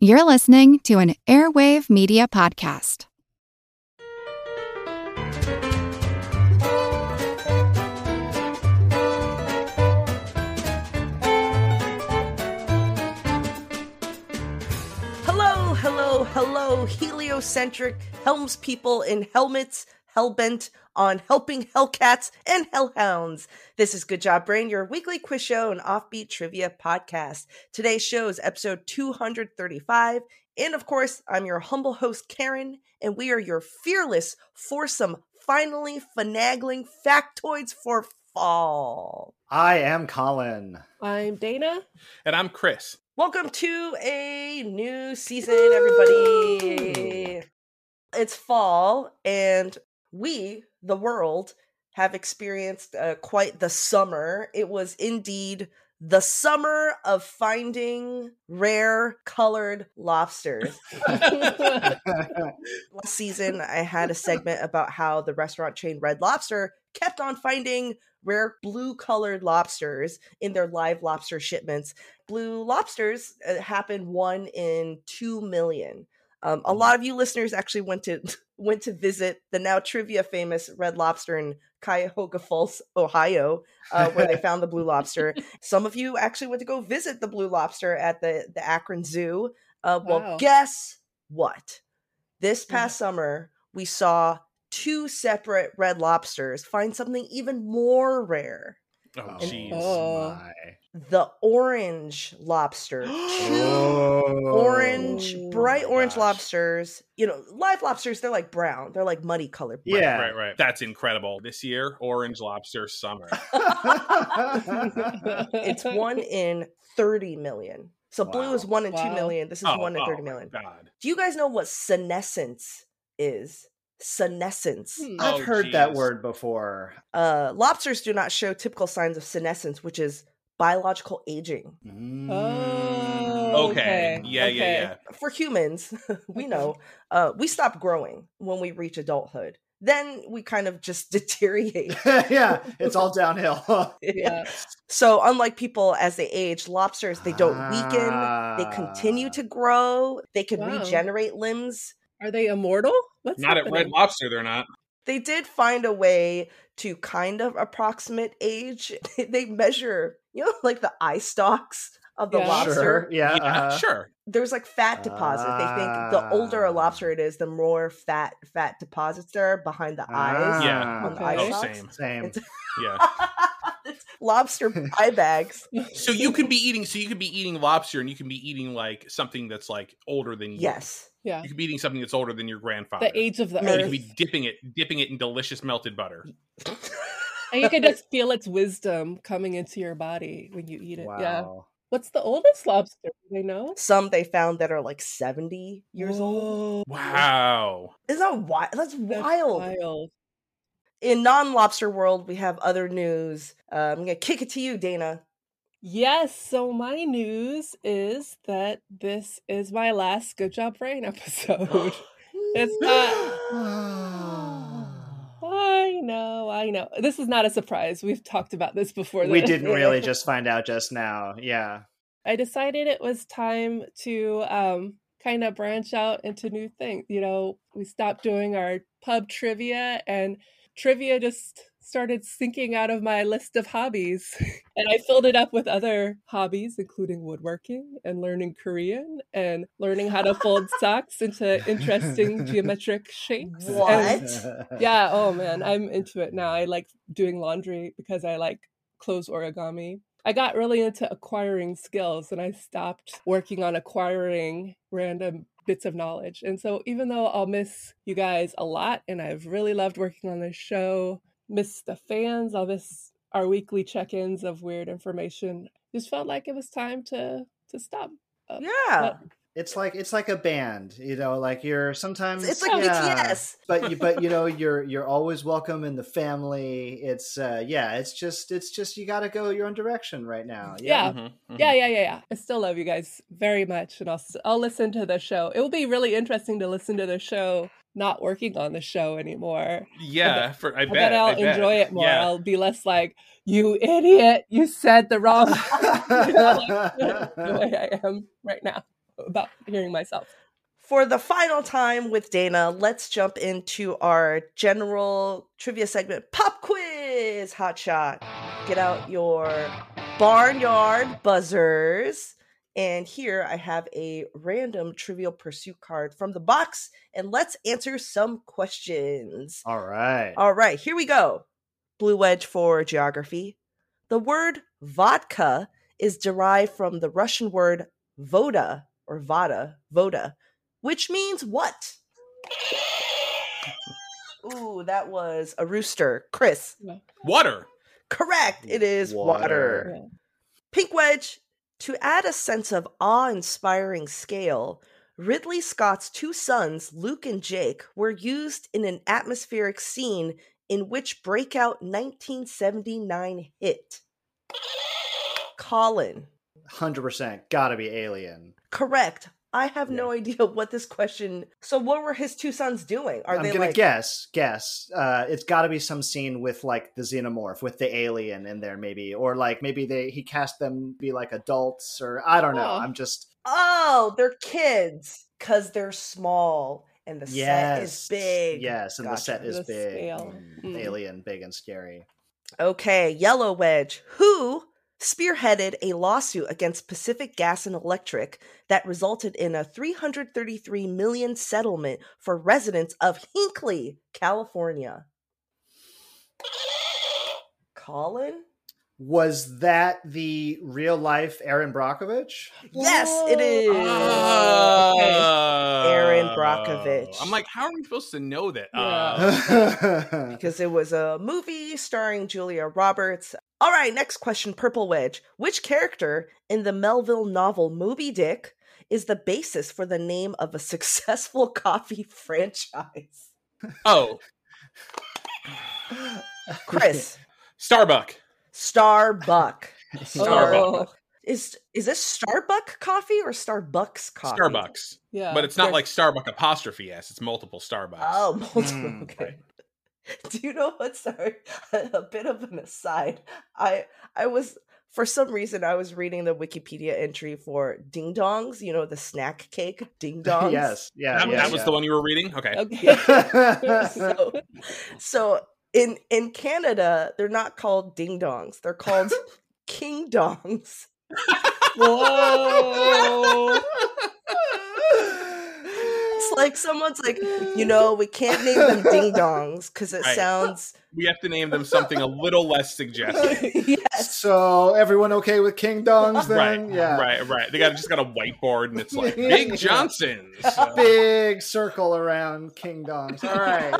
You're listening to an Airwave Media Podcast. Hello, hello, hello, heliocentric helms people in helmets, hellbent on helping hellcats and hellhounds. This is Good Job Brain, your weekly quiz show and offbeat trivia podcast. Today's show is episode 235. And of course, I'm your humble host, Karen, and we are your fearless, foursome, finally finagling factoids for fall. I am Colin. I'm Dana. And I'm Chris. Welcome to a new season, everybody. It's fall, and we, the world, have experienced uh, quite the summer. It was indeed the summer of finding rare colored lobsters. Last season, I had a segment about how the restaurant chain Red Lobster kept on finding rare blue colored lobsters in their live lobster shipments. Blue lobsters uh, happen one in two million. Um, a lot of you listeners actually went to went to visit the now trivia famous Red Lobster in Cuyahoga Falls, Ohio, uh, where they found the blue lobster. Some of you actually went to go visit the blue lobster at the the Akron Zoo. Uh, well, Wow. guess what? This past summer, we saw two separate red lobsters find something even more rare Oh, Oh, jeez. Oh. my. the orange lobster. Two Oh, orange, bright orange gosh. lobsters. You know, live lobsters, they're like brown. They're like muddy colored. brown. Yeah. Right, right. That's incredible. This year, orange lobster summer. it's one in 30 million. So blue is one in two Wow. million. This is oh, one in oh 30 my million. God. Do you guys know what senescence is? Senescence. Hmm. I've Oh, heard that word before. Uh, lobsters do not show typical signs of senescence, which is biological aging. Mm. Oh, Okay. okay. Yeah, yeah, Okay. yeah. for humans, we know uh, we stop growing when we reach adulthood. Then we kind of just deteriorate. yeah, it's all downhill. Yeah. So, unlike people as they age, lobsters they don't weaken. They continue Ah. to grow. They can Wow. regenerate limbs. Are they immortal? What's Not at Red? Lobster, they're not. They did find a way to kind of approximate age. they measure, you know, like the eye stalks of the Yeah. lobster. Sure. Yeah. Yeah, uh-huh. sure. there's like fat deposit. They think the older a Ah. lobster it is, the more fat fat deposits there are behind the eyes. Yeah. on the Okay. eye Oh, stalks. same. Same. It's- Yeah. It's lobster eye bags. So you could be eating. So you could be eating lobster, and you can be eating like something that's like older than you. Yes. Yeah. You could be eating something that's older than your grandfather. The age of the Yeah, And you could be dipping it, dipping it in delicious melted butter. and you can just feel its wisdom coming into your body when you eat it. Yeah. What's the oldest lobster? Do they know? Some they found that are like 70 years old. Wow. Isn't that wild? That's that's wild. wild. In non lobster world, we have other news. Uh, I'm going to kick it to you, Dana. Yes, so my news is that this is my last Good Job Brain episode. It's not. I know, I know. This is not a surprise. We've talked about this before. we didn't really just find out just now. Yeah. I decided it was time to um, kind of branch out into new things. You know, we stopped doing our pub trivia, and trivia just started sinking out of my list of hobbies. and I filled it up with other hobbies, including woodworking and learning Korean and learning how to fold socks into interesting geometric shapes. And- What? yeah, oh man, I'm into it now. I like doing laundry because I like clothes origami. I got really into acquiring skills and I stopped working on acquiring random bits of knowledge. And so even though I'll miss you guys a lot and I've really loved working on this show, miss the fans, I'll miss our weekly check-ins of weird information. Just felt like it was time to to stop. Uh, Yeah. but- It's like it's like a band, you know. Like you're sometimes It's like yeah. BTS. but you but you know you're you're always welcome in the family. It's uh yeah, it's just it's just you got to go your own direction right now. Yeah. Mhm, mhm. Yeah, yeah, yeah, yeah. I still love you guys very much, and I'll I'll listen to the show. It will be really interesting to listen to the show, not working on the show anymore. Yeah, for I I bet, bet I'll I bet. enjoy it more. Yeah. I'll be less like, "You idiot! You said the wrong." you know, like, the way I am right now. about hearing myself. For the final time with Dana, let's jump into our general trivia segment pop quiz. Hot shot. Get out your barnyard buzzers. And here I have a random trivial pursuit card from the box, and let's answer some questions. All right. All right, here we go. Blue wedge for geography. The word vodka is derived from the Russian word voda or vada, voda, which means what? Ooh, that was a rooster. Chris. Water. Correct. It is water. Water. Yeah. Pink Wedge, to add a sense of awe inspiring scale, Ridley Scott's two sons, Luke and Jake, were used in an atmospheric scene in which breakout 1979 hit. Colin. 100% gotta be alien. Correct. I have no idea what this question. So, what were his two sons doing? Are I'm they gonna like? guess, guess. Uh, it's gotta be some scene with like the xenomorph, with the alien in there, maybe, or like maybe they he cast them be like adults, or I don't know. Oh. I'm just Oh, they're kids because they're small and the yes, set is big. Yes, and the set is The big. Mm, Mm. alien, big and scary. Okay, Yellow Wedge, who spearheaded a lawsuit against Pacific Gas and Electric that resulted in a 333 million settlement for residents of Hinkley, California. Colin? Was that the real life Erin Brockovich? Yes, it is. Oh. Erin Brockovich. I'm like, how are we supposed to know that? Yeah. Uh, because it was a movie starring Julia Roberts. All right, next question Purple Wedge. Which character in the Melville novel Moby Dick is the basis for the name of a successful coffee franchise? oh, Chris, Starbuck. Starbuck. Starbuck. Oh, Is is this Starbuck coffee or Starbucks coffee? Starbucks. yeah. But it's not There's- like Starbuck apostrophe S. It's multiple Starbucks. Oh, multiple. Mm, okay. Do you know what? Sorry, a bit of an aside. I I was for some reason I was reading the Wikipedia entry for ding dongs. You know the snack cake ding dongs. yes, yeah, that, yeah, that was the one you were reading? Okay. Okay. so, so in in Canada, they're not called ding dongs. They're called king dongs. Whoa. It's like someone's like, you know, we can't name them ding dongs because it Right. sounds We have to name them something a little less suggestive. yes. so everyone okay with King Dongs then? Right, yeah. right, right. They got just got a whiteboard and it's like Big Johnson's. Uh, Big circle around King Dongs. All right.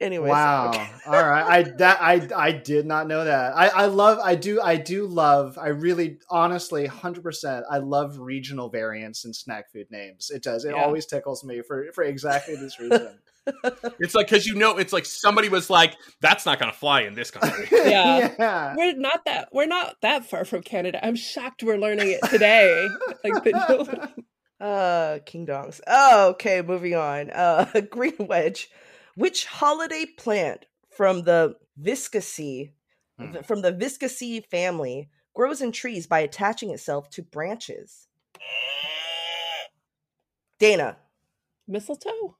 Anyways, wow. okay. All right. I that I I did not know that. I I love I do I do love I really honestly 100% I love regional variants in snack food names. It does. It Yeah. always tickles me for for exactly this reason. It's like because you know, it's like somebody was like, "That's not going to fly in this country." Yeah. yeah. We're not that we're not that far from Canada. I'm shocked we're learning it today. like the, Uh, King Dongs. Oh, okay, moving on. Uh, Green Wedge. Which holiday plant from the Viscaceae, Hmm. th- from the Viscaceae family, grows in trees by attaching itself to branches? Dana. mistletoe.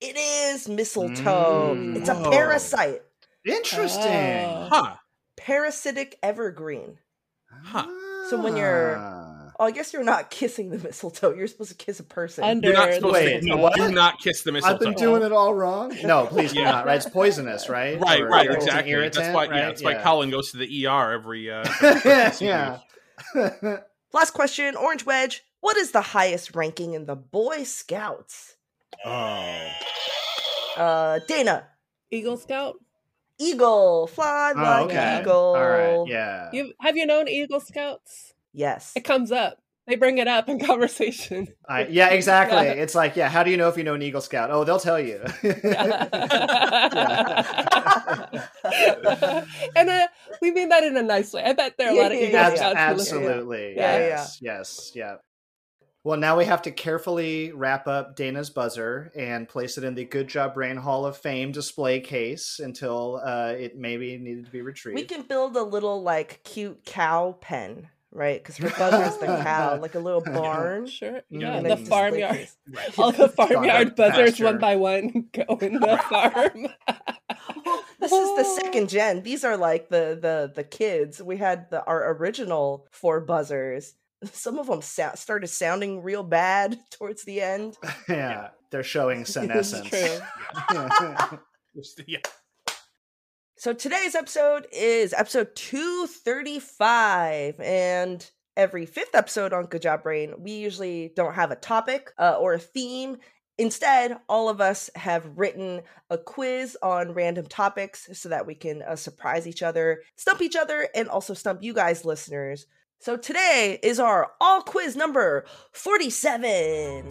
It is mistletoe. Mm. It's a parasite. Interesting. Oh. Huh? Parasitic evergreen. Huh. So when you're- Ah. Oh, I guess you're not kissing the mistletoe. You're supposed to kiss a person. Under You're not the supposed Wait, to. No, mistletoe. do not kiss the mistletoe. I've been doing it all wrong. No, please do Yeah. not. Right? It's poisonous, right? Right, Or- right, or it's an exactly. that's irritant, why. Yeah, right? that's why Colin goes to the ER every. Uh, every yeah. Last question, Orange Wedge. What is the highest ranking in the Boy Scouts? oh. Uh, Dana. Eagle Scout. Eagle. Fly Oh, like okay. eagle. All right. Yeah. You have you known Eagle Scouts? Yes. It comes up. They bring it up in conversation. I, yeah, exactly. Yeah. It's like, yeah, how do you know if you know an Eagle Scout? Oh, they'll tell you. and uh, we mean that in a nice way. I bet there are a lot of Eagle yeah. Scouts. who absolutely. Yeah, yeah. yes. Yes. Yeah. Well, now we have to carefully wrap up Dana's buzzer and place it in the Good Job Brain Hall of Fame display case until uh, it maybe needed to be retrieved. we can build a little like cute cow pen right? Because her buzzer's the cow, like a little barn. Sure. Mm. Yeah, And the farmyard. Right. All the farmyard Farm buzzers pasture. one by one go in the farm. Well, this is the second gen. These are like the the the kids. We had the our original four buzzers. Some of them sou- started sounding real bad towards the end. yeah, they're showing It's senescence. true. Just- yeah. So today's episode is episode 235 and every fifth episode on Good Job Brain, we usually don't have a topic uh, or a theme. Instead, all of us have written a quiz on random topics so that we can uh, surprise each other, stump each other, and also stump you guys, listeners. So today is our all quiz number 47.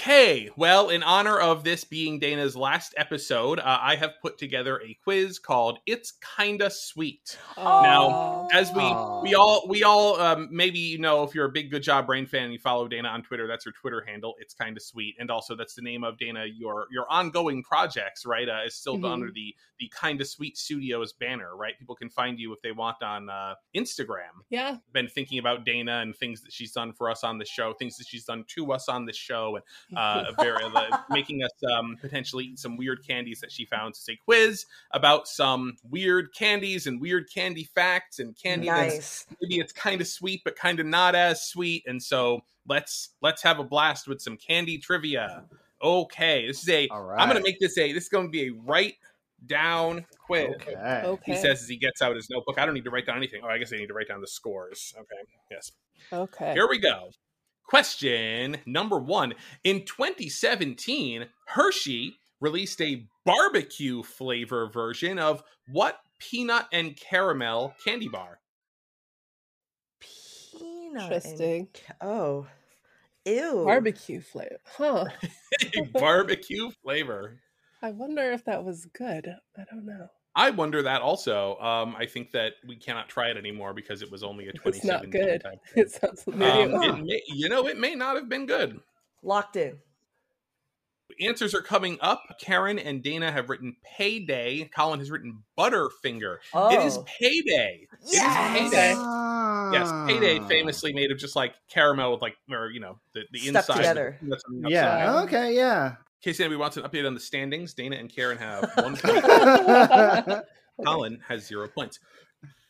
Okay, well, in honor of this being Dana's last episode, uh, I have put together a quiz called "It's Kinda Sweet." Now, As we Aw. we all we all um, maybe you know if you're a big Good Job Brain fan and you follow Dana on Twitter, that's her Twitter handle. It's kind of sweet, and also that's the name of Dana. Your your ongoing projects, right? Uh, is still Mhm. under the the kind of sweet studios banner, right? People can find you if they want on uh, Instagram. Yeah. Been thinking about Dana and things that she's done for us on the show, things that she's done to us on the show, and uh, very uh, making us um, potentially eat some weird candies that she found. It's a quiz about some weird candies and weird candy facts and candy that's Nice. maybe it's kind of sweet but kind of not as sweet. And so let's let's have a blast with some candy trivia. Okay, this is a. All right. am gonna make this a. This is going to be a write down quiz. Okay. Okay. He says as he gets out his notebook. I don't need to write down anything. Oh, I guess I need to write down the scores. Okay. Yes. Okay. Here we go. Question number one. In 2017, Hershey released a barbecue flavor version of what peanut and caramel candy bar? Peanut. and Interesting. ca- oh. Ew. Barbecue flavor. Huh. barbecue flavor. I wonder if that was good. I don't know. I wonder that also. Um, I think that we cannot try it anymore because it was only a 27 It's not good. type. It sounds maybe Um, it- it may, you know, it may not have been good. Locked in. Answers are coming up. Karen and Dana have written payday. Colin has written butterfinger. Oh. It is payday. Yes! It is payday. Ah. Yes, payday famously made of just like caramel with like, or you know, the, the Stuck inside. together. That's on the. Yeah. outside. Okay. Yeah. In case anybody wants an update on the standings, Dana and Karen have one point. Colin has zero points.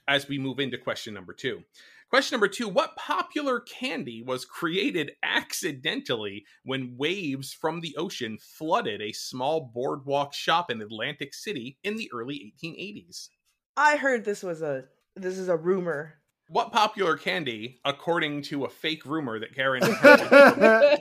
As we move into question number two. Question number two What popular candy was created accidentally when waves from the ocean flooded a small boardwalk shop in Atlantic City in the early 1880s? I heard this was a this is a rumor. What popular candy, according to a fake rumor that Karen heard,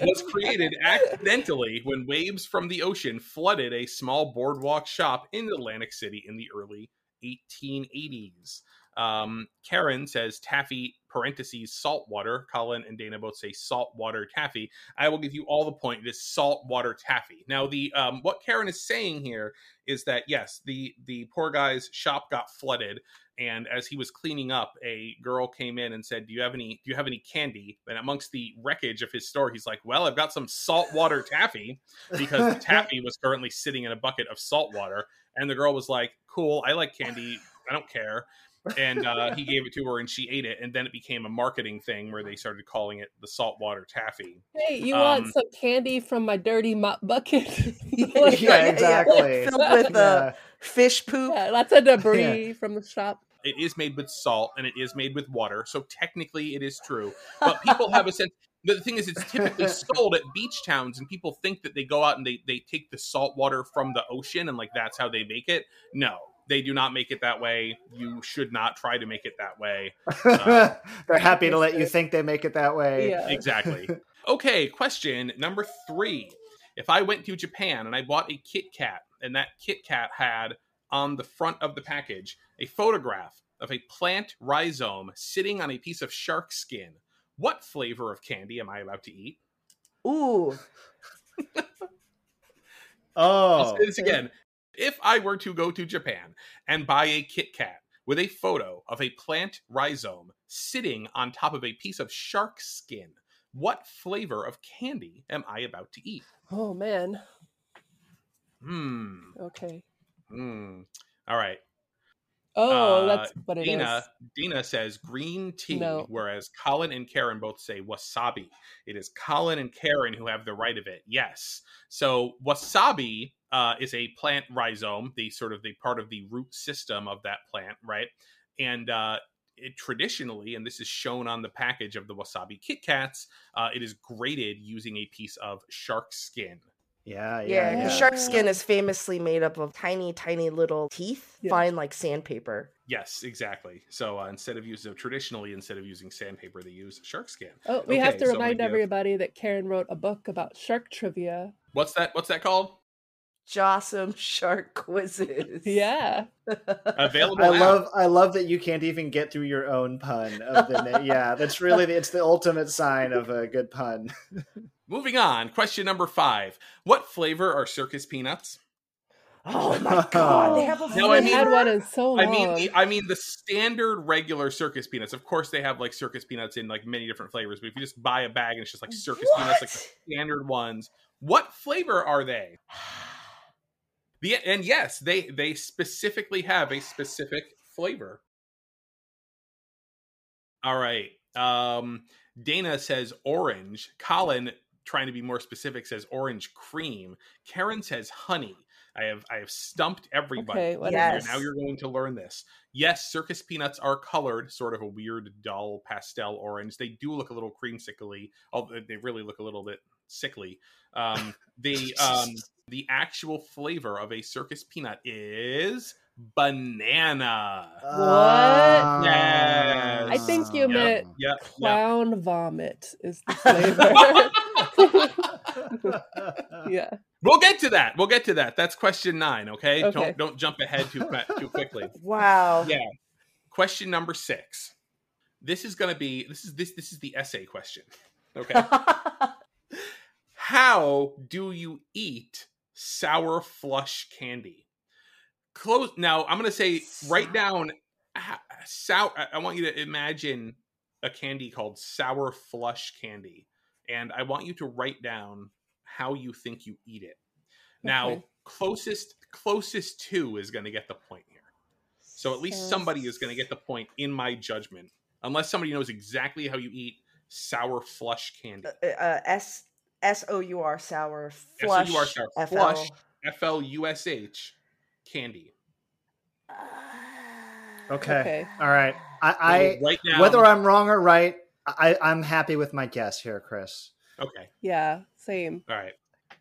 was created accidentally when waves from the ocean flooded a small boardwalk shop in Atlantic City in the early 1880s. Um, Karen says taffy parentheses saltwater. Colin and Dana both say saltwater taffy. I will give you all the point. It is saltwater taffy. Now, the um, what Karen is saying here is that yes, the the poor guy's shop got flooded, and as he was cleaning up, a girl came in and said, "Do you have any? Do you have any candy?" And amongst the wreckage of his store, he's like, "Well, I've got some saltwater taffy," because the taffy was currently sitting in a bucket of salt water. And the girl was like, "Cool, I like candy. I don't care." And uh, he gave it to her, and she ate it. And then it became a marketing thing where they started calling it the saltwater taffy. Hey, you Um, want some candy from my dirty mop bucket? Yeah, exactly. Filled with uh, Yeah. fish poop. Yeah, lots of debris from the shop. It is made with salt and it is made with water, so technically it is true. But people have a sense. The thing is, it's typically sold at beach towns, and people think that they go out and they they take the salt water from the ocean and like that's how they make it. No, they do not make it that way. You should not try to make it that way. They're happy to let you think they make it that way. Yeah. Exactly. Okay, question number three. If I went to Japan and I bought a Kit Kat, and that Kit Kat had on the front of the package a photograph of a plant rhizome sitting on a piece of shark skin, what flavor of candy am I allowed to eat? Ooh. I'll Oh. say this oh. again. If I were to go to Japan and buy a Kit Kat with a photo of a plant rhizome sitting on top of a piece of shark skin, what flavor of candy am I about to eat? Oh man. Hmm. Okay. Hmm. All right. Oh, Uh, that's what it is. Dina Dina says green tea, No. whereas Colin and Karen both say wasabi. It is Colin and Karen who have the right of it. Yes. So wasabi uh, is a plant rhizome, the sort of the part of the root system of that plant, right? And uh, it traditionally, and this is shown on the package of the wasabi Kit Kats, uh, it is grated using a piece of shark skin. Yeah, yeah, Yeah, yeah. shark skin is famously made up of tiny, tiny little teeth, Yeah. fine like sandpaper. Yes, exactly. So uh, instead of using traditionally, instead of using sandpaper, they use shark skin. Oh, we have to so remind we give- everybody that Karen wrote a book about shark trivia. What's that? What's that called? Jossum shark quizzes. Yeah. Available. I now. love I love that you can't even get through your own pun of the na- yeah that's really the, it's the ultimate sign of a good pun. Moving on. Question number five. What flavor are circus peanuts? Oh my god, they have a No, I mean- had one in so long. I mean, the, I mean the standard regular circus peanuts. Of course, they have like circus peanuts in like many different flavors. But if you just buy a bag and it's just like circus peanuts, like the standard ones, what flavor are they? The and yes, they they specifically have a specific flavor. All right. Um Dana says orange. Colin, trying to be more specific, says orange cream. Karen says honey. I have I have stumped everybody. Okay, Yes. Now you're going to learn this. Yes, circus peanuts are colored, sort of a weird, dull pastel orange. They do look a little creamsickly, although they really look a little bit sickly. Um, the um, the actual flavor of a circus peanut is banana. What? Yes. I think you Yep. meant Yep, yep. Clown vomit is the flavor. yeah. We'll get to that. We'll get to that. That's question nine. Okay, Okay. don't don't jump ahead too too quickly. Wow. Yeah. Question number six. This is going to be this is this this is the essay question. Okay. How do you eat sour flush candy? Close. Now I'm going to say write down sour. I- want you to imagine a candy called sour flush candy, and I want you to write down how you think you eat it. Now, Okay. closest closest to is going to get the point here. So at least somebody is going to get the point in my judgment, unless somebody knows exactly how you eat sour flush candy. Uh, uh, S S O U R sour flush. S-O-U-R sour, FL. flush. F L U S H candy. okay. Okay. all right. I, right now, whether I'm wrong or right, I I'm happy with my guess here, Chris. okay, Yeah. Same. all right.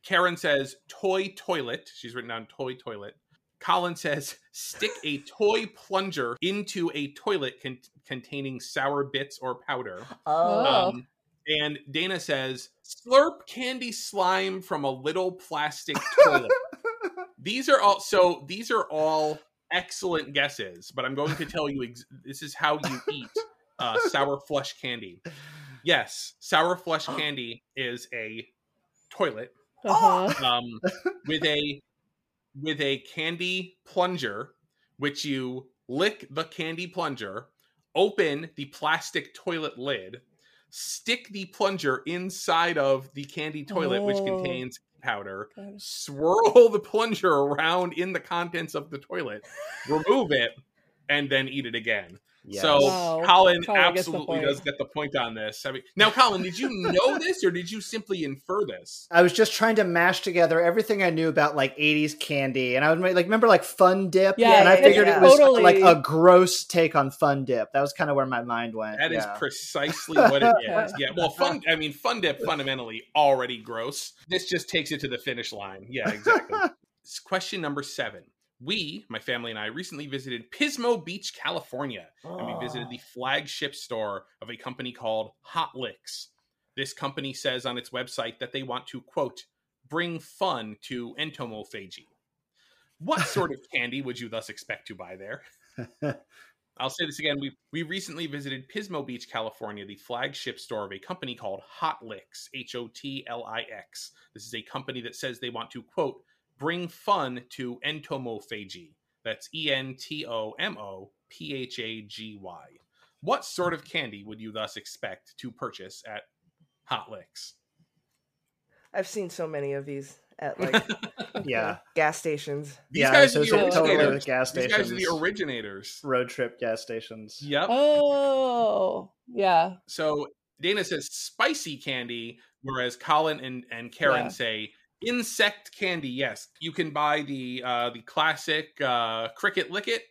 Karen says toy toilet. She's written down toy toilet. Colin says stick a toy plunger into a toilet con- containing sour bits or powder. Oh. Oh. Um, and Dana says, slurp candy slime from a little plastic toilet. these are all so these are all excellent guesses, but I'm going to tell you ex- this is how you eat uh, sour flush candy. Yes, sour flush candy is a toilet Uh-huh. um, with a with a candy plunger, which you lick the candy plunger, open the plastic toilet lid, stick the plunger inside of the candy toilet, which Oh. contains powder, it. swirl the plunger around in the contents of the toilet, remove it, and then eat it again. Yes. So Wow. Colin Colin absolutely does get the point on this. I mean, now, Colin, did you know this or did you simply infer this? I was just trying to mash together everything I knew about like 80s candy, and I would like, remember like Fun Dip? Yeah, and I it's figured it was uh, totally- like a gross take on Fun Dip. That was kind of where my mind went. That is yeah. precisely what it is. Yeah. Well, fun. I mean, Fun Dip fundamentally already gross. This just takes it to the finish line. Yeah, exactly. Question number seven. We, my family and I, recently visited Pismo Beach, California, and we visited the ah. flagship store of a company called Hotlix. This company says on its website that they want to quote bring fun to entomophagy. What sort of candy would you thus expect to buy there? I'll say this again. We we recently visited Pismo Beach, California, the flagship store of a company called Hotlix, H O T L I X. This is a company that says they want to quote bring fun to entomophagy. That's E N T O M O P H A G Y. What sort of candy would you thus expect to purchase at Hotlix? I've seen so many of these at like yeah, gas stations. These yeah. guys are the associate totally originators. with gas These stations. guys are the originators. road trip gas stations. Yep. Oh, yeah. So Dana says spicy candy, whereas Colin and, and Karen Yeah. say insect candy. Yes, you can buy the uh, the classic uh, cricket lick it,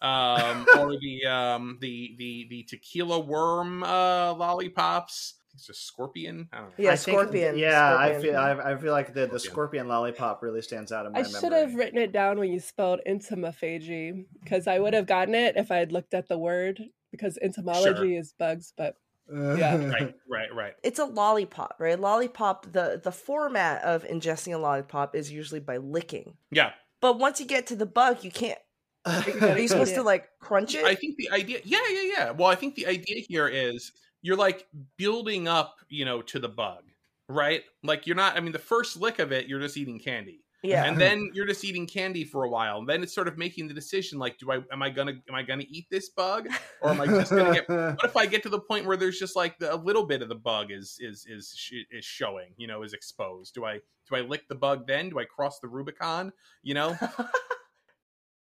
um, or the um, the the the tequila worm uh, lollipops. It's a scorpion. I don't know. Yeah, I think- scorpion. yeah, I scorpion. feel I, I feel like the, the Scorpion. scorpion lollipop really stands out in my memory. I memory. should have written it down when you spelled entomophagy because I would have gotten it if I had looked at the word because entomology is bugs, but Yeah. Right, right, right. It's a lollipop, right? Lollipop. The the format of ingesting a lollipop is usually by licking. Yeah, But once you get to the bug, you can't. Are you supposed Yeah. to like crunch it? I think the idea, yeah, yeah, yeah. Well, I think the idea here is you're like building up, you know, to the bug, right? Like you're not. I mean, the first lick of it, you're just eating candy, yeah. and then you're just eating candy for a while, and then it's sort of making the decision, like, do I, am I gonna, am I gonna eat this bug, or am I just gonna get? What if I get to the point where there's just like the, a little bit of the bug is is is sh- is showing, you know, is exposed? Do I do I lick the bug then? Do I cross the Rubicon? You know.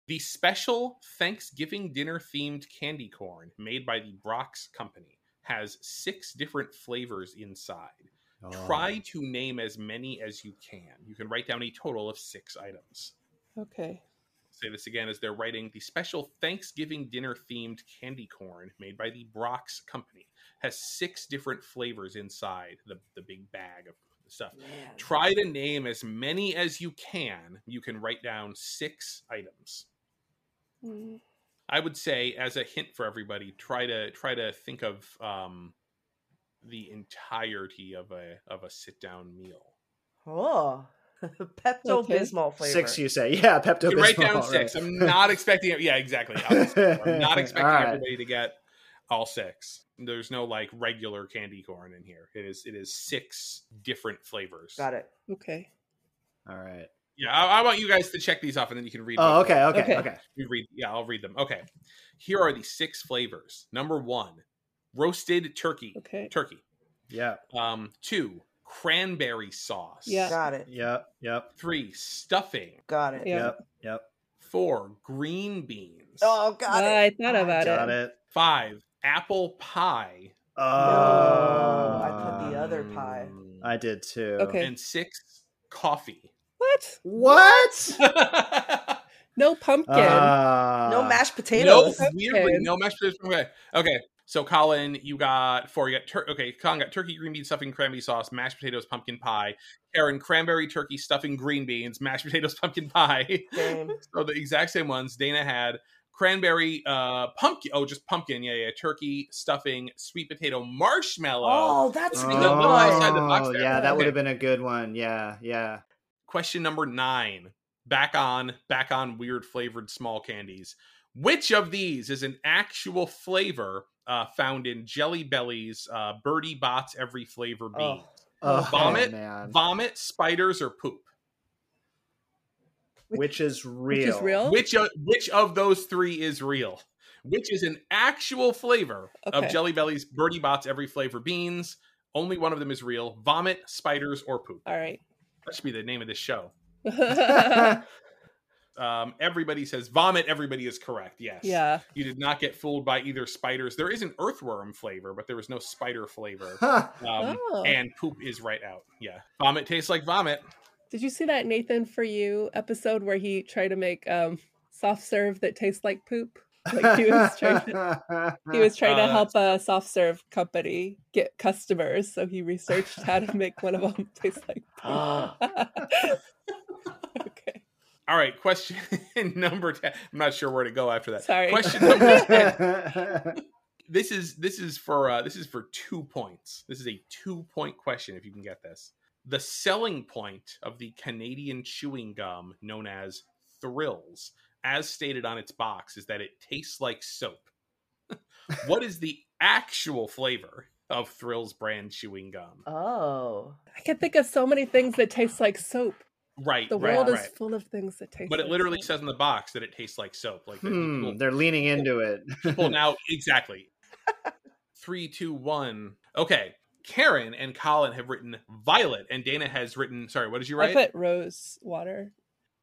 The special Thanksgiving dinner themed candy corn made by the Brach's Company has six different flavors inside. Oh. Try to name as many as you can. You can write down a total of six items. okay. Say this again as they're writing the special Thanksgiving dinner themed candy corn made by the Brach's Company has six different flavors inside the, the big bag of stuff. Man. Try to name as many as you can. You can write down six items. Mm, I would say, as a hint for everybody, try to try to think of um, the entirety of a of a sit down meal. Oh, Pepto Bismol flavor. Six, you say? Yeah, Pepto You write down Bismol, six. right. I'm not expecting it. Yeah, exactly. I'm not expecting All right. everybody to get all six. There's no like regular candy corn in here. It is it is six different flavors. Got it. okay. All right. Yeah, I, I want you guys to check these off, and then you can read. Oh, what- okay, okay, Okay. okay. You read. Yeah, I'll read them. Okay. Here are the six flavors. Number one, roasted turkey. Okay. Turkey. Yeah, Um, two, cranberry sauce. Yeah. Got it. yep, yep, Three, stuffing. Got it. Yep, yep. Four, green beans. Oh, got it. I thought about Got it. it. Five, apple pie. Oh, I put the other pie. I did too. Okay. And six, coffee. What? What? No pumpkin. Uh, No mashed potatoes. no, weirdly, no mashed potatoes. Okay. Okay. So, Colin, you got four. You got tur- okay. Colin got turkey, green bean stuffing, cranberry sauce, mashed potatoes, pumpkin pie. Karen, cranberry, turkey, stuffing, green beans, mashed potatoes, pumpkin pie. Same. So the exact same ones. Dana had cranberry, uh, pumpkin. Oh, just pumpkin. Yeah, yeah. Turkey, stuffing, sweet potato, marshmallow. Oh, that's a Oh, good the little one. outside the box there. yeah, that would have been a good one. Yeah, yeah. Question number nine. Back on, back on weird flavored small candies. Which of these is an actual flavor uh, found in Jelly Bellies, uh, Bertie Botts Every Flavor bean? Oh. Oh, Vomit, man. Vomit, spiders, or poop? Which is real. Which is real? Which of, which of those three is real? Which is an actual flavor of Jelly Belly's Bertie Botts Every Flavor beans? Only one of them is real. Vomit, spiders, or poop. All right. That should be the name of this show. yeah. Um, everybody says vomit. Everybody is correct. Yes. Yeah. You did not get fooled by either spiders. There is an earthworm flavor, but there was no spider flavor. Huh. Um, Oh. And poop is right out. Yeah. Vomit tastes like vomit. Did you see that Nathan for You episode where he tried to make um soft serve that tastes like poop? Like he was trying to he was trying Uh, to help a soft serve company get customers, so he researched how to make one of them taste like poop. okay. All right. Question number 10. I'm not sure where to go after that. Sorry. Question number 10. This is this is for uh this is for two points. This is a two point question if you can get this. The selling point of the Canadian chewing gum known as Thrills, as stated on its box, is that it tastes like soap. what is the actual flavor of Thrills brand chewing gum? Oh. I can think of so many things that taste like soap. Right, The world right. is full of things that taste But it literally soap. says in the box that it tastes like soap. Like Hmm, people, they're leaning into it. people now exactly. Three, two, one. Okay. Karen and Colin have written violet, and Dana has written. Sorry, what did you write? I write? put rose water.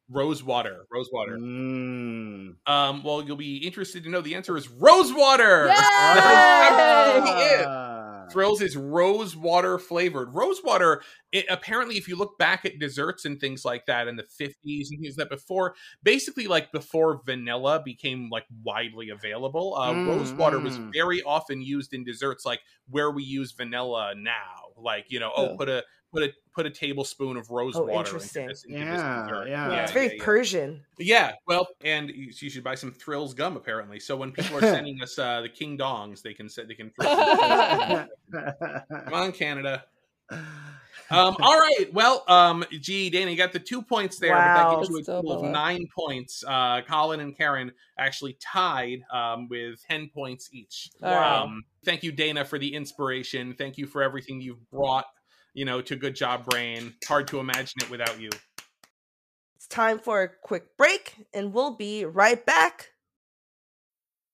Rose water. Rose water. Mm. Um, well, you'll be interested to know the answer is rose water. Yay! Thrills is rose water flavored. Rose water, it, apparently, if you look back at desserts and things like that in the 50s and things like that before, basically like before vanilla became like widely available, uh, Mm, rose water was very often used in desserts like where we use vanilla now. Like, you know, oh, Oh. put a put a put a tablespoon of rose Oh, water interesting. into this, into Yeah, this yeah. it's very yeah, yeah. Persian. Yeah, well, and you you should buy some Thrills gum apparently. So when people are sending us uh, the King Dongs, they can say they can. Come on, Canada. Um, all right. Well, um, gee, Danny, you got the two points there, but that gives you a That's still total of nine points. Uh, Colin and Karen actually tied um, with ten points each. All right. Um, thank you, Dana, for the inspiration. Thank you for everything you've brought. You know, to Good Job Brain. Hard to imagine it without you. It's time for a quick break, and we'll be right back.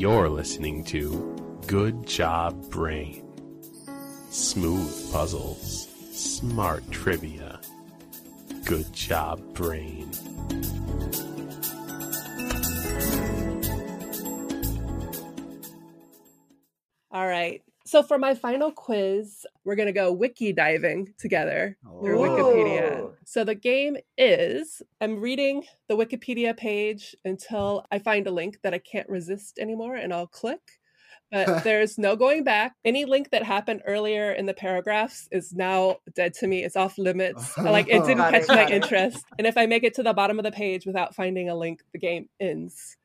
You're listening to Good Job Brain. Smooth puzzles, smart trivia. Good Job Brain. All right. So for my final quiz, we're going to go wiki diving together through Wikipedia. So the game is I'm reading the Wikipedia page until I find a link that I can't resist anymore and I'll click. But there's no going back. Any link that happened earlier in the paragraphs is now dead to me. It's off limits. Like it didn't catch my interest. And if I make it to the bottom of the page without finding a link, the game ends.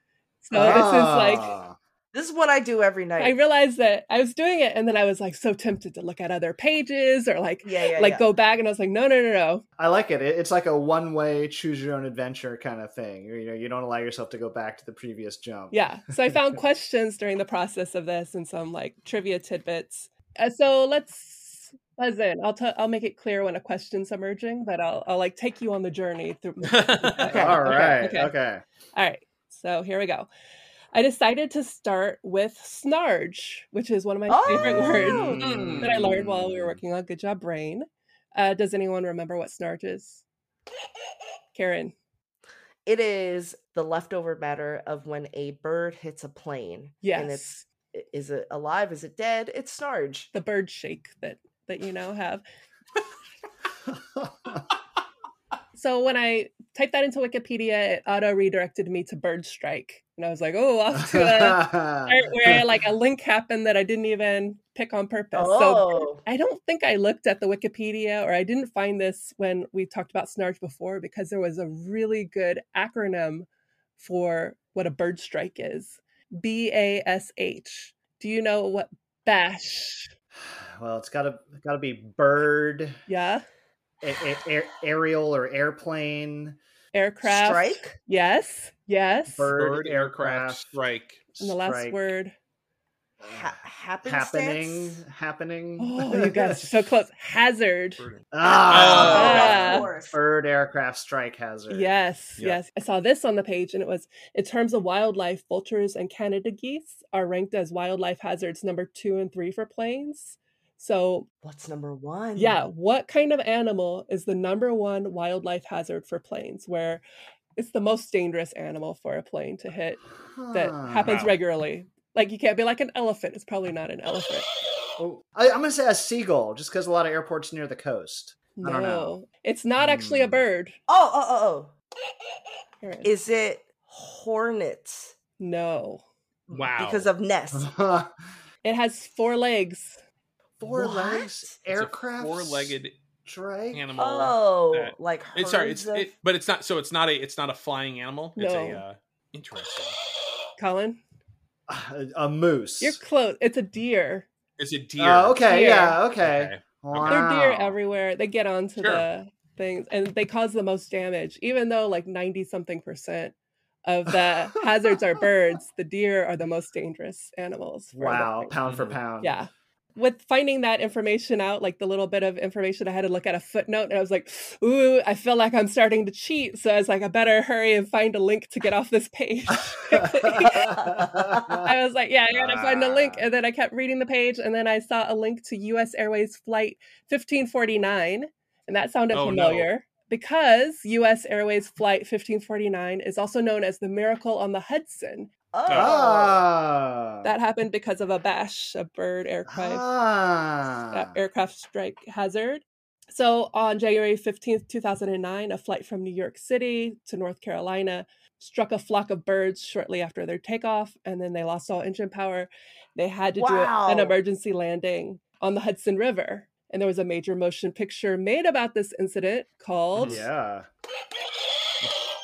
So this is like Ah. This is what I do every night. I realized that I was doing it, and then I was like so tempted to look at other pages or like yeah, yeah, like yeah. go back, and I was like, no, no, no, no. I like it. It- It's like a one-way choose your own adventure kind of thing. You know, you don't allow yourself to go back to the previous jump. Yeah. So I found questions during the process of this and some like trivia tidbits. Uh, so let's buzz in. I'll t- I'll make it clear when a question's emerging, but I'll I'll like take you on the journey through. Okay, All right. okay. Okay. All right. So here we go. I decided to start with snarge, which is one of my favorite words Oh. that I learned while we were working on Good Job Brain. Uh, does anyone remember what snarge is? Karen. It is the leftover matter of when a bird hits a plane. Yes. And it's is it alive? Is it dead? It's Snarge. the bird shake that that you now have. So when I typed that into Wikipedia, it auto redirected me to bird strike, and I was like, "Oh, off to a part where like a link happened that I didn't even pick on purpose." So Oh. I don't think I looked at the Wikipedia, or I didn't find this when we talked about Snarge before, because there was a really good acronym for what a bird strike is. B A S H. Do you know what bash? well, it's gotta gotta be bird, Yeah, a- a- aerial or airplane, aircraft. Strike? Yes, yes. bird, Bird aircraft strike. and the last strike, word. Ha- happening, happening. Oh, you guys so close. Hazard. ah, Oh, of course. bird aircraft strike hazard. Yes, Yeah. yes. I saw this on the page and it was in terms of wildlife, vultures and Canada geese are ranked as wildlife hazards number two and three for planes. So, What's number one? yeah, what kind of animal is the number one wildlife hazard for planes where it's the most dangerous animal for a plane to hit that Huh. happens Wow. regularly? Like, you can't be like an elephant. It's probably not an elephant. Oh, I, I'm gonna say a seagull, just because a lot of airports near the coast. I don't know. No, it's not actually a Hmm. bird. Oh, oh, oh, oh. is. Is it hornets? No, Wow. Because of nest. Four it has four legs. What? legs, aircraft, four-legged strike. animal. Oh, that- like It's sorry, it's of- it, but it's not. So it's not a it's not a flying animal. It's a No. uh, interesting. Colin, A, a moose. You're close. It's a deer. It's a deer. Oh, okay, Deer. yeah, okay. Okay. They're deer everywhere. They get onto Sure. the things and they cause the most damage, even though like 90 something percent of the hazards are birds, the deer are the most dangerous animals. Wow, pound for Mhm. pound. Yeah. With finding that information out, like the little bit of information, I had to look at a footnote and I was like, ooh, I feel like I'm starting to cheat. So I was like, I better hurry and find a link to get off this page. I was like, yeah, I gotta find a link. And then I kept reading the page, and then I saw a link to US Airways Flight 1549, and that sounded Oh, no. familiar because US Airways Flight 1549 is also known as the Miracle on the Hudson. Oh. Ah. That happened because of a bash, a bird aircraft, Ah. aircraft strike hazard. So on January 15th, 2009, a flight from New York City to North Carolina struck a flock of birds shortly after their takeoff, and then they lost all engine power. They had to do an emergency landing on the Hudson River. And there was a major motion picture made about this incident called Yeah.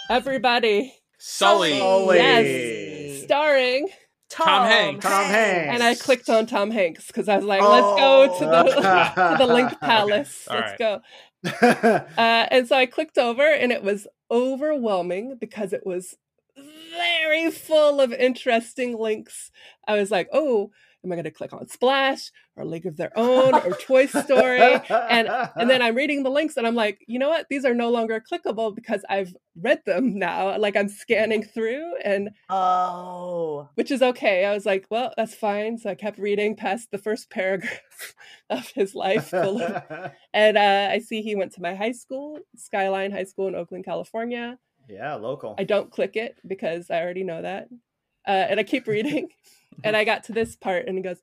Everybody, Sully. Sully. Yes. Starring. Tom Hanks. Tom Hanks. And I clicked on Tom Hanks because I was like, let's go to the, to the Link Palace. All let's right. go. Uh, and so I clicked over, and it was overwhelming because it was very full of interesting links. I was like, oh, am I going to click on Splash or League of Their Own or Toy Story? And and then I'm reading the links, and I'm like, you know what? These are no longer clickable because I've read them now. Like I'm scanning through, and Oh. which is okay. I was like, well, that's fine. So I kept reading past the first paragraph of his life. of- and uh, I see he went to my high school, Skyline High School in Oakland, California. yeah, local. I don't click it because I already know that. Uh, and I keep reading. and I got to this part, and he goes,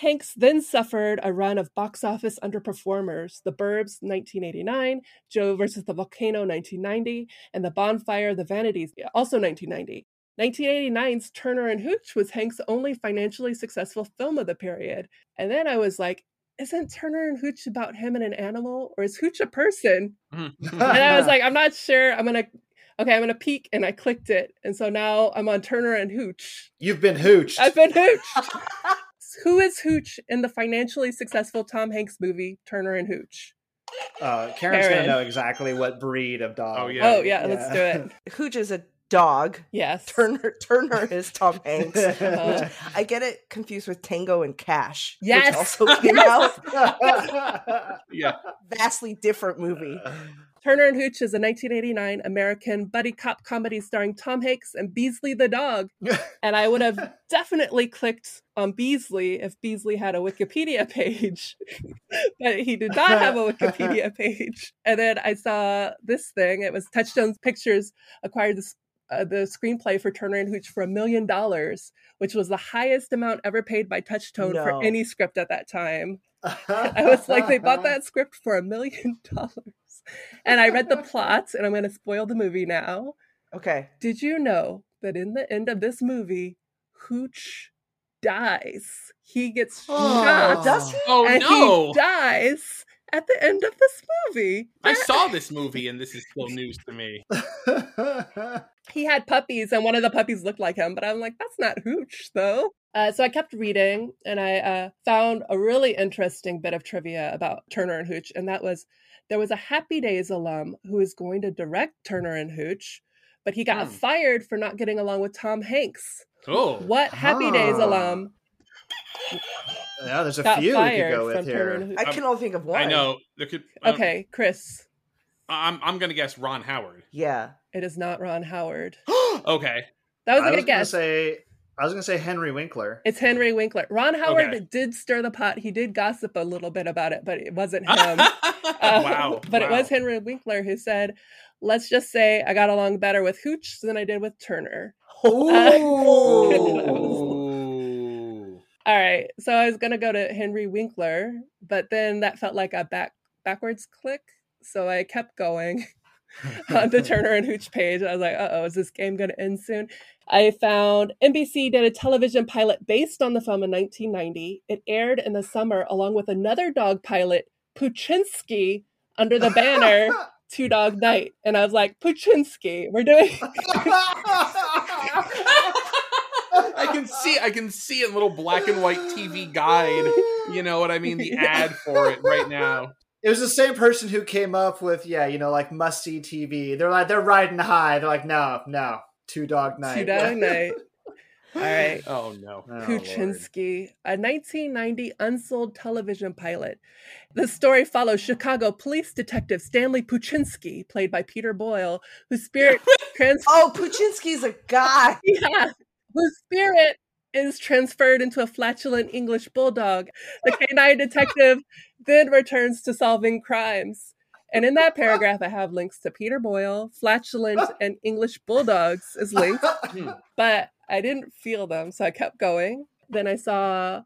Hanks then suffered a run of box office underperformers The Burbs, 1989, Joe versus the Volcano, 1990, and The Bonfire, of The Vanities, also 1990. 1989's Turner and Hooch was Hank's only financially successful film of the period. And then I was like, isn't Turner and Hooch about him and an animal? Or is Hooch a person? And I was like, I'm not sure. I'm gonna okay, I'm gonna peek, and I clicked it, and so now I'm on Turner and Hooch. You've been hooched. I've been Hooch. Who is Hooch in the financially successful Tom Hanks movie Turner and Hooch? Uh, Karen's Karen. gonna know exactly what breed of dog. Oh, Yeah. Oh yeah, let's do it. Hooch is a dog. Yes. Turner Turner is Tom Hanks. Uh, I get it confused with Tango and Cash. Yes. Which also came out. yeah. Vastly different movie. Turner and Hooch is a 1989 American buddy cop comedy starring Tom Hanks and Beasley the dog. And I would have definitely clicked on Beasley if Beasley had a Wikipedia page, but he did not have a Wikipedia page. And then I saw this thing. It was Touchstone Pictures acquired this. Uh, the screenplay for Turner and Hooch for a million dollars, which was the highest amount ever paid by Touchstone No. for any script at that time. I was like, they bought that script for a million dollars. And I read the plot, and I'm going to spoil the movie now. Okay. Did you know that in the end of this movie, Hooch dies? He gets Oh. shot. Does he? Oh and no! he dies at the end of this movie. I saw this movie and this is still news to me. he had puppies and one of the puppies looked like him but i'm like that's not hooch though uh, so i kept reading and i uh, found a really interesting bit of trivia about turner and hooch and that was there was a happy days alum who was going to direct turner and hooch but he got Hmm. fired for not getting along with tom hanks Oh. what happy days Ah. alum yeah, there's a few we could fired go with from turner and here. hooch I can only think of one. I know. There could. um, okay chris I'm I'm gonna guess Ron Howard. Yeah. it is not ron howard okay. that was a I good was gonna guess say I was gonna say Henry Winkler. It's Henry Winkler. Ron Howard Okay. did stir the pot. He did gossip a little bit about it, but it wasn't him. Uh, wow. But it was Henry Winkler who said, let's just say I got along better with Hooch than I did with Turner. Ooh. All right. So I was going to go to Henry Winkler, but then that felt like a back backwards click. So I kept going on the Turner and Hooch page. I was like, uh oh, is this game going to end soon? I found NBC did a television pilot based on the film in 1990. It aired in the summer along with another dog pilot, Poochinski, under the banner Two Dog Night. And I was like, Poochinski, we're doing I can see I can see a little black and white TV guide. You know what I mean? The ad for it right now. It was the same person who came up with, yeah, you know, like must see TV. They're like, they're riding high. They're like, no, no, two dog night. Two Dog Night. All right. Oh no. Oh, Poochinski, a 1990 unsold television pilot. The story follows Chicago police detective Stanley Poochinski, played by Peter Boyle, whose spirit trans- Oh, Poochinski's a guy. yeah, whose spirit is transferred into a flatulent English bulldog. The canine detective then returns to solving crimes. And in that paragraph, I have links to Peter Boyle, flatulent, and English bulldogs as links hmm. but I didn't feel them, so I kept going. Then I saw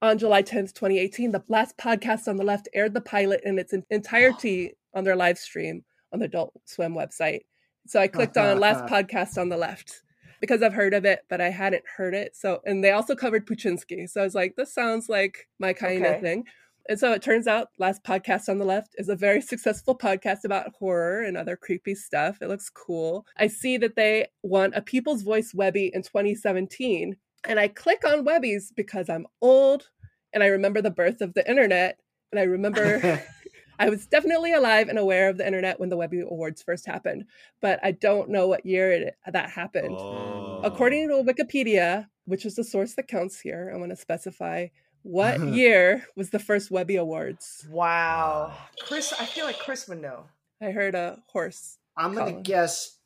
on July 10th, 2018, the last podcast on the left aired the pilot in its entirety on their live stream on the Adult Swim website. So I clicked on last podcast on the left because I've heard of it, but I hadn't heard it. So, and they also covered Poochinski. So I was like, this sounds like my kind Okay. of thing. And so it turns out Last Podcast on the Left is a very successful podcast about horror and other creepy stuff. It looks cool. I see that they won a People's Voice Webby in 2017. And I click on Webby's because I'm old and I remember the birth of the internet. And I remember I was definitely alive and aware of the internet when the Webby Awards first happened, but I don't know what year it, that happened. Oh. According to Wikipedia, which is the source that counts here, I want to specify what year was the first Webby Awards? Wow. Chris, I feel like Chris would know. I heard a horse. I'm gonna guess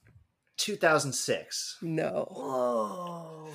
2006. No. Whoa.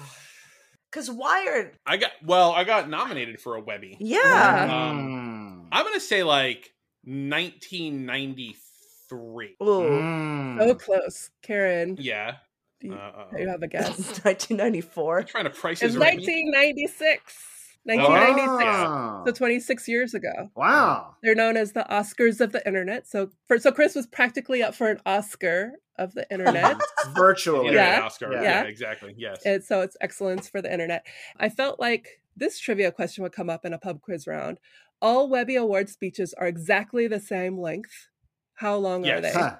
Because Wired, I got well, I got nominated for a Webby. yeah. Um, I'm gonna say like 1993. Ooh. Mm. So close. Karen, Yeah. do you, Uh, do you have a guess? 1994. trying to price It's his 1996. 1996. Oh. So 26 years ago. Wow. They're known as the Oscars of the internet. So for so Chris was practically up for an Oscar of the internet. Virtually. Internet Yeah. Oscar. Yeah. Yeah. exactly. Yes. and so it's excellence for the internet. I felt like this trivia question would come up in a pub quiz round. All Webby Award speeches are exactly the same length. How long are they? Huh.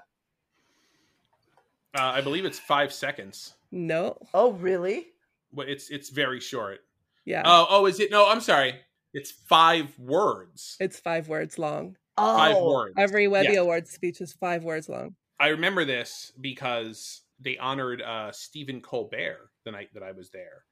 Uh, I believe it's five seconds. No. Oh, really? But it's it's very short. Yeah. Oh, oh, is it? No, I'm sorry. It's five words. it's five words long. Oh, Five words. Every Webby Yeah. Award speech is five words long. I remember this because they honored uh, Stephen Colbert the night that I was there,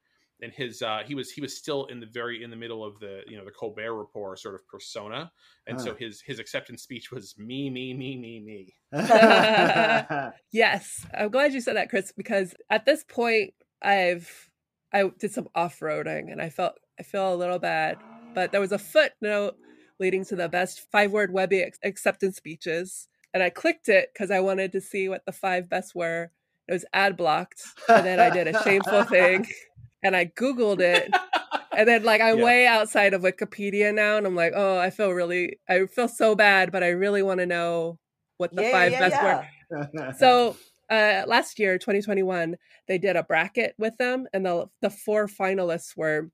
and his uh, he was he was still in the very in the middle of the you know the Colbert Report sort of persona, and so his his acceptance speech was me me me me me. Yes. I'm glad you said that, Chris, because at this point I've I did some off-roading and I felt I feel a little bad. But there was a footnote leading to the best five-word Webby ex- acceptance speeches. And I clicked it because I wanted to see what the five best were. It was ad blocked. And then I did a shameful thing and I Googled it. And then like I'm Yeah. way outside of Wikipedia now and I'm like, oh, I feel really I feel so bad, but I really want to know what the yeah, five yeah, best were. so uh, last year 2021 they did a bracket with them and the the four finalists were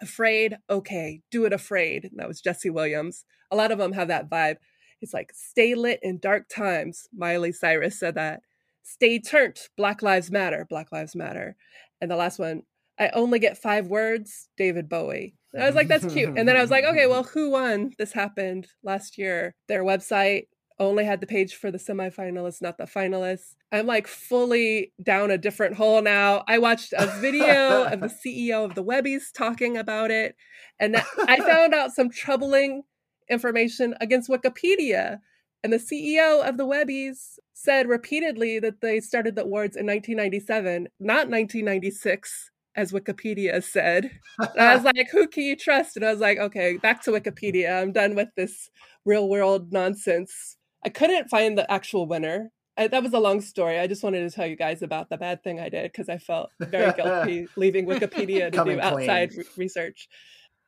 afraid okay do it afraid and that was jesse williams. A lot of them have that vibe. It's like stay lit in dark times. Miley cyrus said that. Stay turned black lives matter black lives matter. And the last one i only get five words david bowie and i was like that's cute and then i was like okay well who won this happened last year their website only had the page for the semifinalists, not the finalists. I'm like fully down a different hole now. I watched a video of the CEO of the Webbies talking about it, and that- I found out some troubling information against Wikipedia. And the CEO of the Webbies said repeatedly that they started the awards in 1997, not 1996, as Wikipedia said. And I was like, who can you trust? And I was like, okay, back to Wikipedia. I'm done with this real world nonsense. I couldn't find the actual winner. I, that was a long story. I just wanted to tell you guys about the bad thing I did because I felt very guilty leaving Wikipedia to do outside re- research.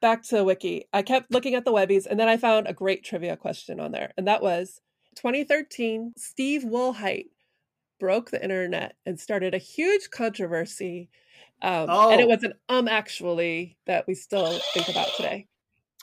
Back to Wiki. I kept looking at the Webbies and then I found a great trivia question on there. And that was 2013, Steve Wilhite broke the internet and started a huge controversy. Um, And it Oh. was an um actually that we still think about today.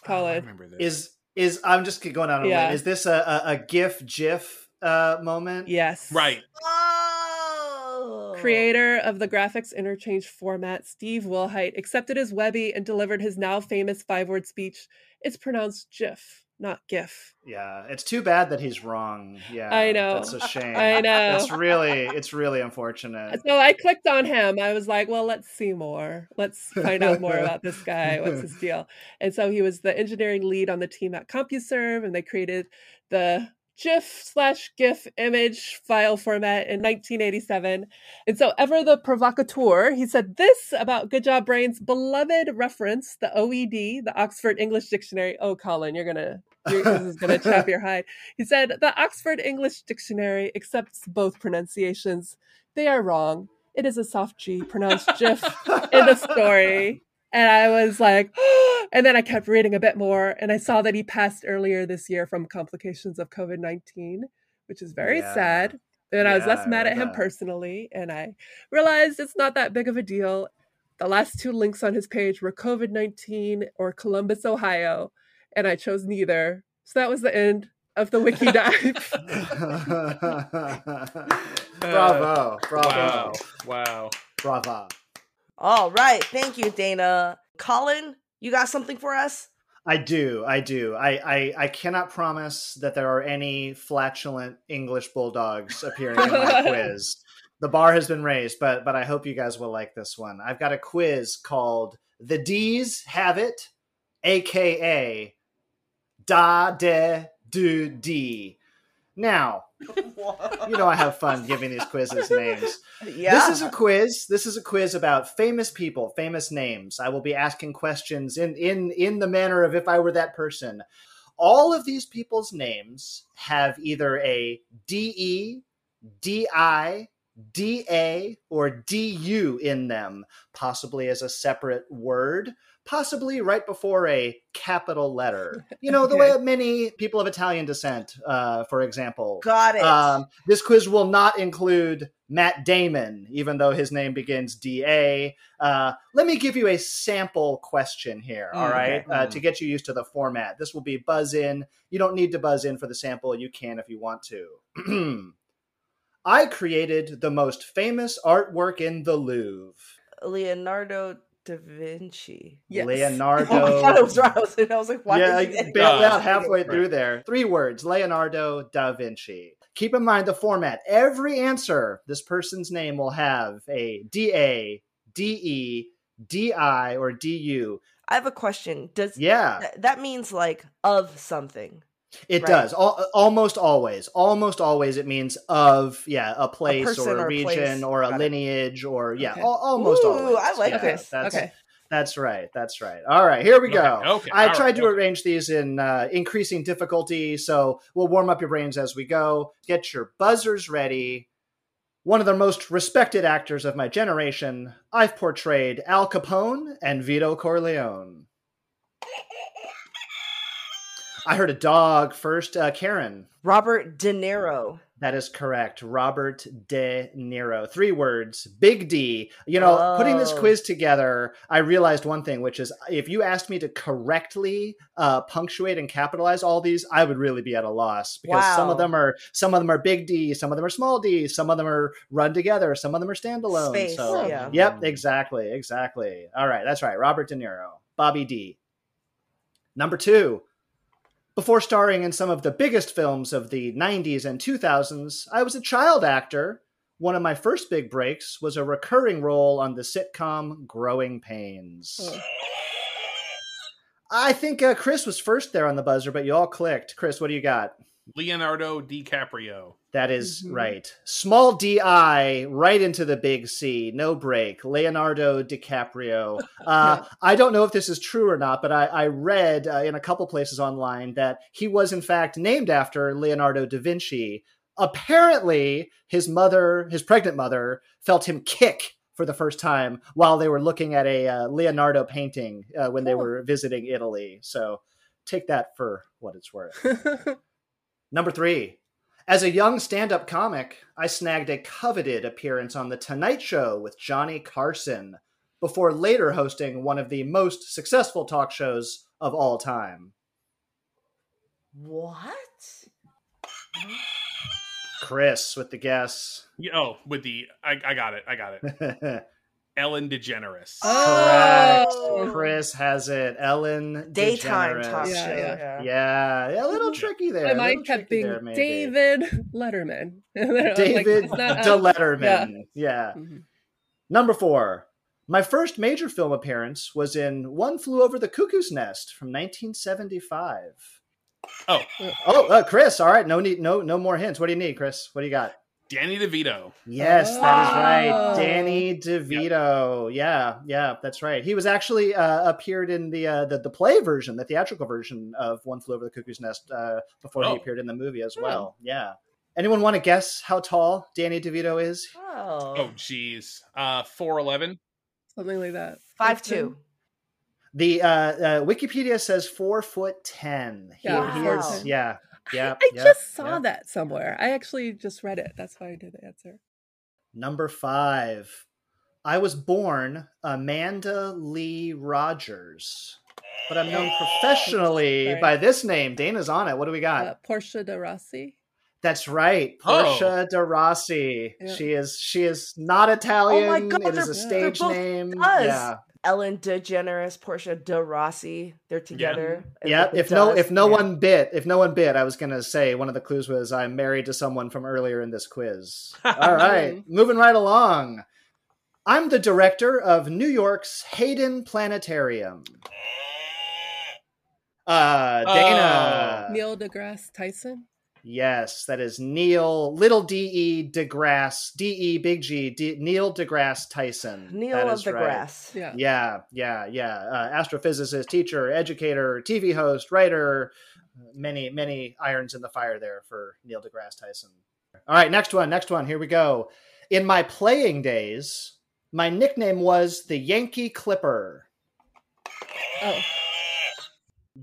Oh, I Colin. remember this. is is I'm just going out on a Yeah. limb. Is this a, a, a GIF GIF uh, moment? Yes. right. Oh. creator of the graphics interchange format, Steve Wilhite, accepted his Webby and delivered his now famous five word speech. It's pronounced GIF, not GIF. Yeah, it's too bad that he's wrong. Yeah, I know. That's a shame. I know. It's really, it's really unfortunate. So I clicked on him. I was like, well, let's see more. Let's find out more about this guy. What's his deal? And so he was the engineering lead on the team at CompuServe, and they created the GIF slash GIF image file format in 1987. And so, ever the provocateur, he said this about Good Job Brain's beloved reference, the OED, the Oxford English Dictionary. Oh, Colin, you're gonna, this is gonna chap your hide. He said the Oxford English Dictionary accepts both pronunciations. They are wrong. It is a soft G, pronounced GIF in the story. And I was like, and then I kept reading a bit more, and I saw that he passed earlier this year from complications of COVID 19, which is very Yeah. sad. And I was less I mad at him that. personally, and I realized it's not that big of a deal. The last two links on his page were COVID 19 or Columbus, Ohio, and I chose neither. So that was the end of the wiki dive. Uh, bravo, bravo, Wow. Wow. bravo. All right. Thank you, Dana. Colin, you got something for us? I do, I do. I, I, I cannot promise that there are any flatulent English bulldogs appearing in my quiz. The bar has been raised, but but I hope you guys will like this one. I've got a quiz called "The D's Have It," aka Da De Do D. Now, you know I have fun giving these quizzes names. yeah. This is a quiz. This is a quiz about famous people, famous names. I will be asking questions in in in the manner of if I were that person. All of these people's names have either a DE, DI, DA, or DU in them, possibly as a separate word, possibly right before a capital letter. You know, the way Okay. many people of Italian descent, uh, for example, got it. um, this quiz will not include Matt Damon, even though his name begins DA. Uh, let me give you a sample question here, all Mm, right, okay. uh, to get you used to the format. This will be buzz in. You don't need to buzz in for the sample. You can if you want to. I created the most famous artwork in the Louvre. Leonardo da Vinci. Yes. Leonardo. Oh, I thought it was right. I was, I was like, why yeah, is I bailed out halfway right. through there. Three words: Leonardo da Vinci. Keep in mind the format. Every answer, this person's name will have a D A, D E, D I, or D U. I have a question. Does Yeah, th- that means like of something? It right. does. Al- almost always, almost always, it means of yeah a place person or a or region place. or a Got it. lineage or yeah, Okay. al- almost Ooh, always. I like Yeah, this. That's, okay. That's right. That's right. All right, here we Okay, go. okay, I all tried right, to okay. arrange these in uh, increasing difficulty, so we'll warm up your brains as we go. Get your buzzers ready. One of the most respected actors of my generation, I've portrayed Al Capone and Vito Corleone. I heard a dog first. Uh, Karen. Robert De Niro. That is correct. Robert De Niro. Three words. Big D. You know, putting this Oh. quiz together, I realized one thing, which is if you asked me to correctly uh, punctuate and capitalize all these, I would really be at a loss because some of them are some of them are big D, some of them are small D, some of them are run together, some of them are standalone. Space, so, yeah. yep, exactly, exactly. All right, that's right. Robert De Niro, Bobby D. Number two. Before starring in some of the biggest films of the 90s and 2000s, I was a child actor. One of my first big breaks was a recurring role on the sitcom Growing Pains. Oh. I think uh, Chris was first there on the buzzer, but you all clicked. Chris, what do you got? Leonardo DiCaprio. That is Mhm. right. Small DI right into the big C. No break. Leonardo DiCaprio. Uh, I don't know if this is true or not, but I, I read uh, in a couple places online that he was, in fact, named after Leonardo da Vinci. Apparently, his mother, his pregnant mother, felt him kick for the first time while they were looking at a uh, Leonardo painting uh, when they were visiting Italy. So take that for what it's worth. Number three. As a young stand up comic, I snagged a coveted appearance on The Tonight Show with Johnny Carson before later hosting one of the most successful talk shows of all time. What? Chris with the guess. Yeah, Oh, with the I, I got it. I got it. Correct. Ellen DeGeneres. Oh. Chris has it. Ellen Daytime DeGeneres. talk Yeah, show. yeah. Yeah. Yeah, yeah, a little tricky there. I a little might have tricky been there. David Letterman. David it's not De us. Letterman. Yeah. Mhm. Number four. My first major film appearance was in One Flew Over the Cuckoo's Nest from 1975. Oh, Oh, uh, Chris. All right, no need, no, no more hints. What do you need, Chris? What do you got? Danny DeVito. Yes, that is right. Oh. Danny DeVito. Yeah, yeah, that's right. He was actually uh, appeared in the, uh, the the play version, the theatrical version of One Flew Over the Cuckoo's Nest uh, before Oh. he appeared in the movie as well. Yeah. Anyone want to guess how tall Danny DeVito is? Oh. Oh, geez. Uh, four eleven. Something like that. Five two. The uh, uh, Wikipedia says four foot ten. He, Yeah, Wow. is. Yeah, yeah. I yeah, just saw yeah. that somewhere. I actually just read it. That's why I did the answer. Number five. I was born Amanda Lee Rogers, but I'm known professionally Sorry. by this name. Dana's on it. What do we got? Uh, Portia de Rossi. That's right, Oh. Portia de Rossi. Yeah. She is. She is not Italian. Oh my God, it is a stage both name. us. Yeah, Ellen DeGeneres, Portia de Rossi. They're together. and yeah. with the If no, if no yeah. one bit, if no one bit, I was gonna say one of the clues was I'm married to someone from earlier in this quiz. All right, moving right along. I'm the director of New York's Hayden Planetarium. Uh, Dana. Oh. Neil deGrasse Tyson. Yes, that is Neil Little D E DeGrasse D E Big G D, Neil deGrasse Tyson. Neil That of is the right. Yeah. Yeah, yeah, yeah. Uh, astrophysicist, teacher, educator, TV host, writer. Many, many irons in the fire there for Neil deGrasse Tyson. All right, next one. Next one. Here we go. In my playing days, my nickname was the Yankee Clipper. Oh,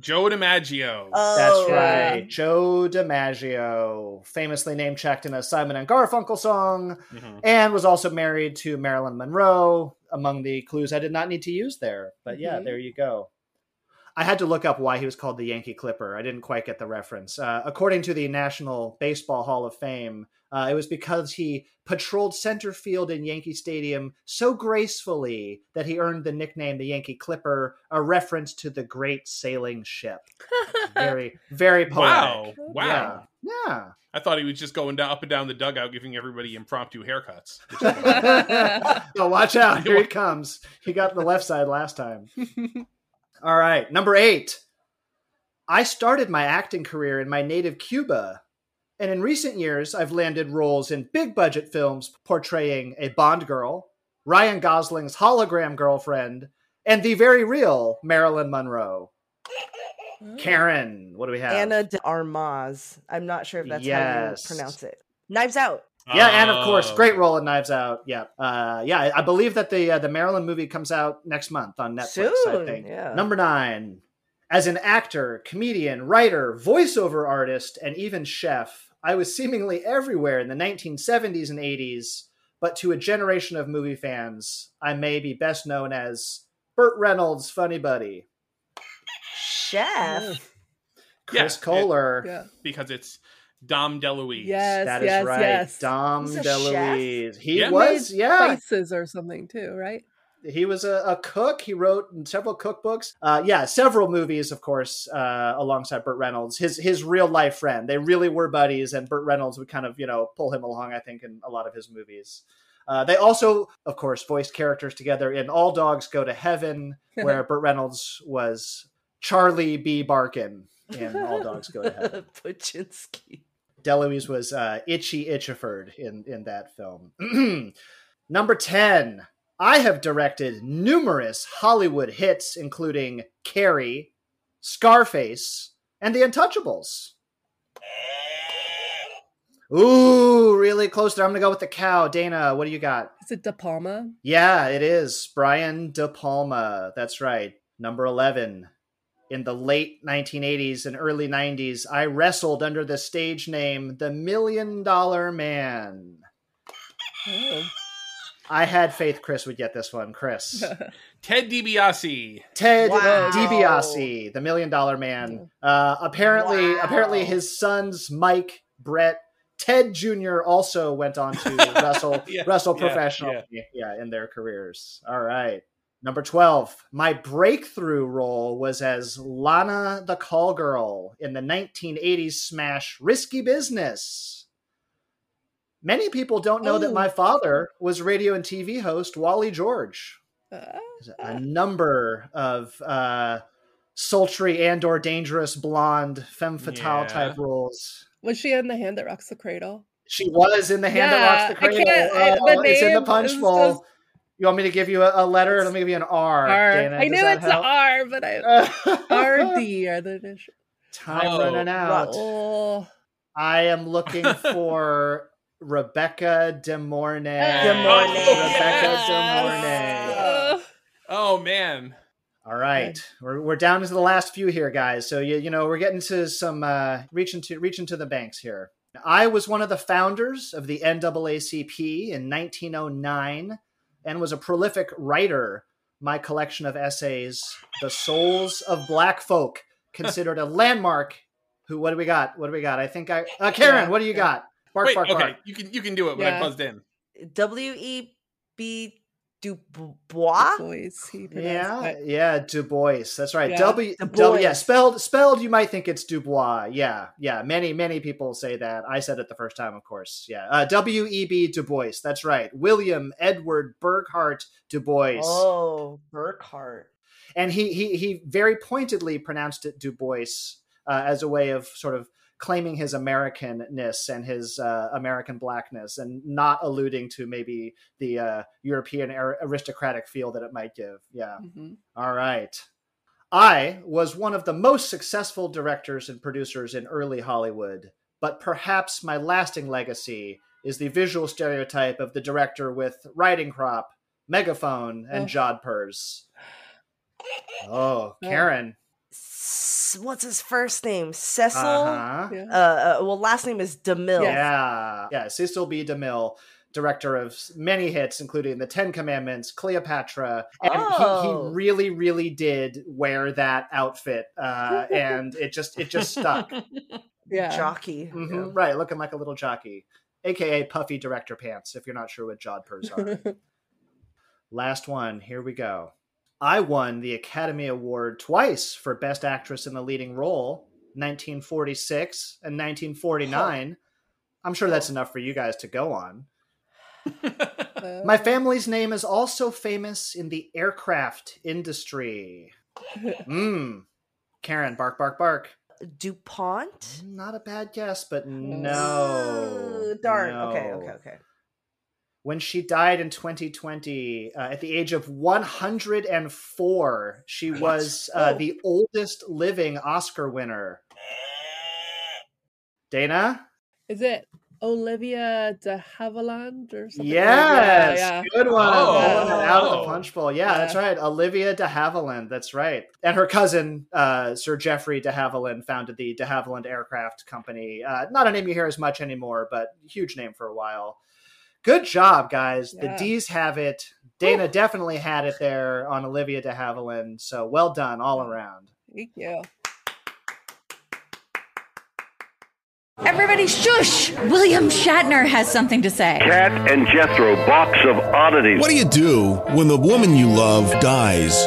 Joe DiMaggio. Oh, That's yeah. right, Joe DiMaggio, famously name checked in a Simon and Garfunkel song, Mhm. and was also married to Marilyn Monroe. Among the clues I did not need to use there, but yeah, Mhm. there you go. I had to look up why he was called the Yankee Clipper. I didn't quite get the reference. Uh, according to the National Baseball Hall of Fame, uh, it was because he patrolled center field in Yankee Stadium so gracefully that he earned the nickname the Yankee Clipper, a reference to the great sailing ship. Very, very poetic. Wow. Wow. Yeah. Yeah. I thought he was just going down, up and down the dugout giving everybody impromptu haircuts. which is fine. oh, watch out. Here he comes. He got the left side last time. All right. Number eight. I started my acting career in my native Cuba. And in recent years, I've landed roles in big budget films portraying a Bond girl, Ryan Gosling's hologram girlfriend, and the very real Marilyn Monroe. Karen, what do we have? Ana de Armas. I'm not sure if that's Yes. how you pronounce it. Knives Out. Yeah, and of course, Oh. great role in Knives Out. Yeah, uh, yeah. I- I believe that the uh, the Marilyn movie comes out next month on Netflix. Soon, I think. yeah. Number nine. As an actor, comedian, writer, voiceover artist, and even chef, I was seemingly everywhere in the 1970s and 80s. But to a generation of movie fans, I may be best known as Burt Reynolds' funny buddy, Chef. Chris it- Kohler. yeah. because it's Dom DeLuise. Yes, That is yes, right, yes. Dom He's a DeLuise. He Yeah. was, Made yeah. Spices or something too, right? He was a, a cook. He wrote several cookbooks. Uh, yeah, several movies, of course, uh, alongside Burt Reynolds, his his real life friend. They really were buddies, and Burt Reynolds would kind of you know pull him along. I think in a lot of his movies. Uh, they also, of course, voiced characters together in All Dogs Go to Heaven, where Burt Reynolds was Charlie B. Barkin in All Dogs Go to Heaven. Poochinski. DeLuise was uh, Itchy Itchiford in, in that film. Number 10. I have directed numerous Hollywood hits, including Carrie, Scarface, and The Untouchables. Ooh, really close there. I'm going to go with the cow. Dana, what do you got? Is it De Palma? Yeah, it is. Brian De Palma. That's right. Number 11. In the late 1980s and early 90s, I wrestled under the stage name The Million Dollar Man. Oh. I had faith Chris would get this one. Chris. Ted DiBiase. Ted Wow. DiBiase, the Million Dollar Man. Uh, apparently, Wow. apparently his sons Mike, Brett, Ted Jr. also went on to wrestle Yeah, wrestle yeah, professionally, yeah. in their careers. All right. Number 12. My breakthrough role was as Lana the Call Girl in the 1980s smash Risky Business. Many people don't know that Oh. my father was radio and TV host Wally George. Uh, A number of uh, sultry and or dangerous blonde femme fatale Yeah. type roles. was she in the hand that rocks the cradle? She was in the hand that rocks the Yeah, I cradle. can't- I- the Oh, it's in the punch bowl. just- You want me to give you a, a letter? Let me give you an R. R. Dana. I knew it's the help? R, but I RD are the initials. Time Oh, running out. Oh, I am looking for Rebecca De Mornay. De Mornay. Rebecca Yes. De Mornay. Oh man. All right, we're, we're down to the last few here, guys. So you you know we're getting to some uh, reaching to reaching to the banks here. I was one of the founders of the NAACP in 1909 and was a prolific writer. My collection of essays, "The Souls of Black Folk," considered a landmark. Who? What do we got? What do we got? I think I. Uh, Karen, what do you got? Bark, Wait, bark, okay, bark. you can you can do it, but I buzzed in. W E B Dubois. boys, Yeah, it. yeah, Du Bois. That's right. Yeah. W, Du W, yeah, spelled spelled. You might think it's Dubois. Yeah, yeah. Many many people say that. I said it the first time, of course. Yeah, uh, W E B Du Bois. That's right. William Edward Burghardt Du Bois, Oh, Burkhart. and he he he very pointedly pronounced it Du Bois uh, as a way of sort of claiming his Americanness and his uh, American blackness, and not alluding to maybe the uh, European ar- aristocratic feel that it might give. Yeah. Mhm. All right. I was one of the most successful directors and producers in early Hollywood, but perhaps my lasting legacy is the visual stereotype of the director with riding crop, megaphone, and Oh. jodhpurs. Oh, Karen. What's his first name? Cecil. Uh-huh. Yeah. Uh, uh, well, last name is DeMille. Yeah. Yeah, Cecil B. DeMille, director of many hits, including The Ten Commandments, Cleopatra. And Oh. he, he really, really did wear that outfit. Uh, and it just it just stuck. Yeah. Jockey. Mhm, Right, looking like a little jockey. AKA puffy director pants, if you're not sure what jodhpurs are. Last one, here we go. I won the Academy Award twice for Best Actress in the Leading Role, 1946 and 1949. I'm sure that's enough for you guys to go on. Uh, My family's name is also famous in the aircraft industry. Mmm. Karen, bark, bark, bark. DuPont. Not a bad guess, but no. Ooh, darn. Okay, okay, okay. When she died in 2020, uh, at the age of 104, she was uh, Oh. the oldest living Oscar winner. Dana? Is it Olivia de Havilland or something? Yes, Yeah, yeah. good one. Oh. Out of the Oh. punch bowl. Yeah, that's right. Olivia de Havilland. That's right. And her cousin, uh, Sir Geoffrey de Havilland, founded the de Havilland Aircraft Company. Uh, not a name you hear as much anymore, but huge name for a while. Good job, guys. The D's have it. Dana definitely had it there on Olivia de Havilland. So well done all around. Thank you. Everybody shush! William Shatner has something to say. Kat and Jethro, box of oddities. What do you do when the woman you love dies?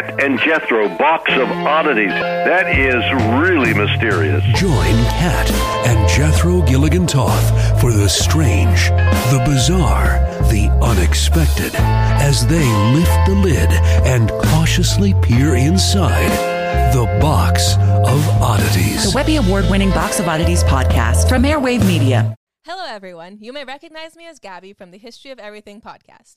Kat and Jethro, box of oddities. That is really mysterious. Join Kat and Jethro Gilligan Toth for the strange, the bizarre, the unexpected as they lift the lid and cautiously peer inside the box of oddities. The Webby Award winning Box of Oddities podcast from Airwave Media. Hello, everyone. You may recognize me as Gabby from the History of Everything podcast.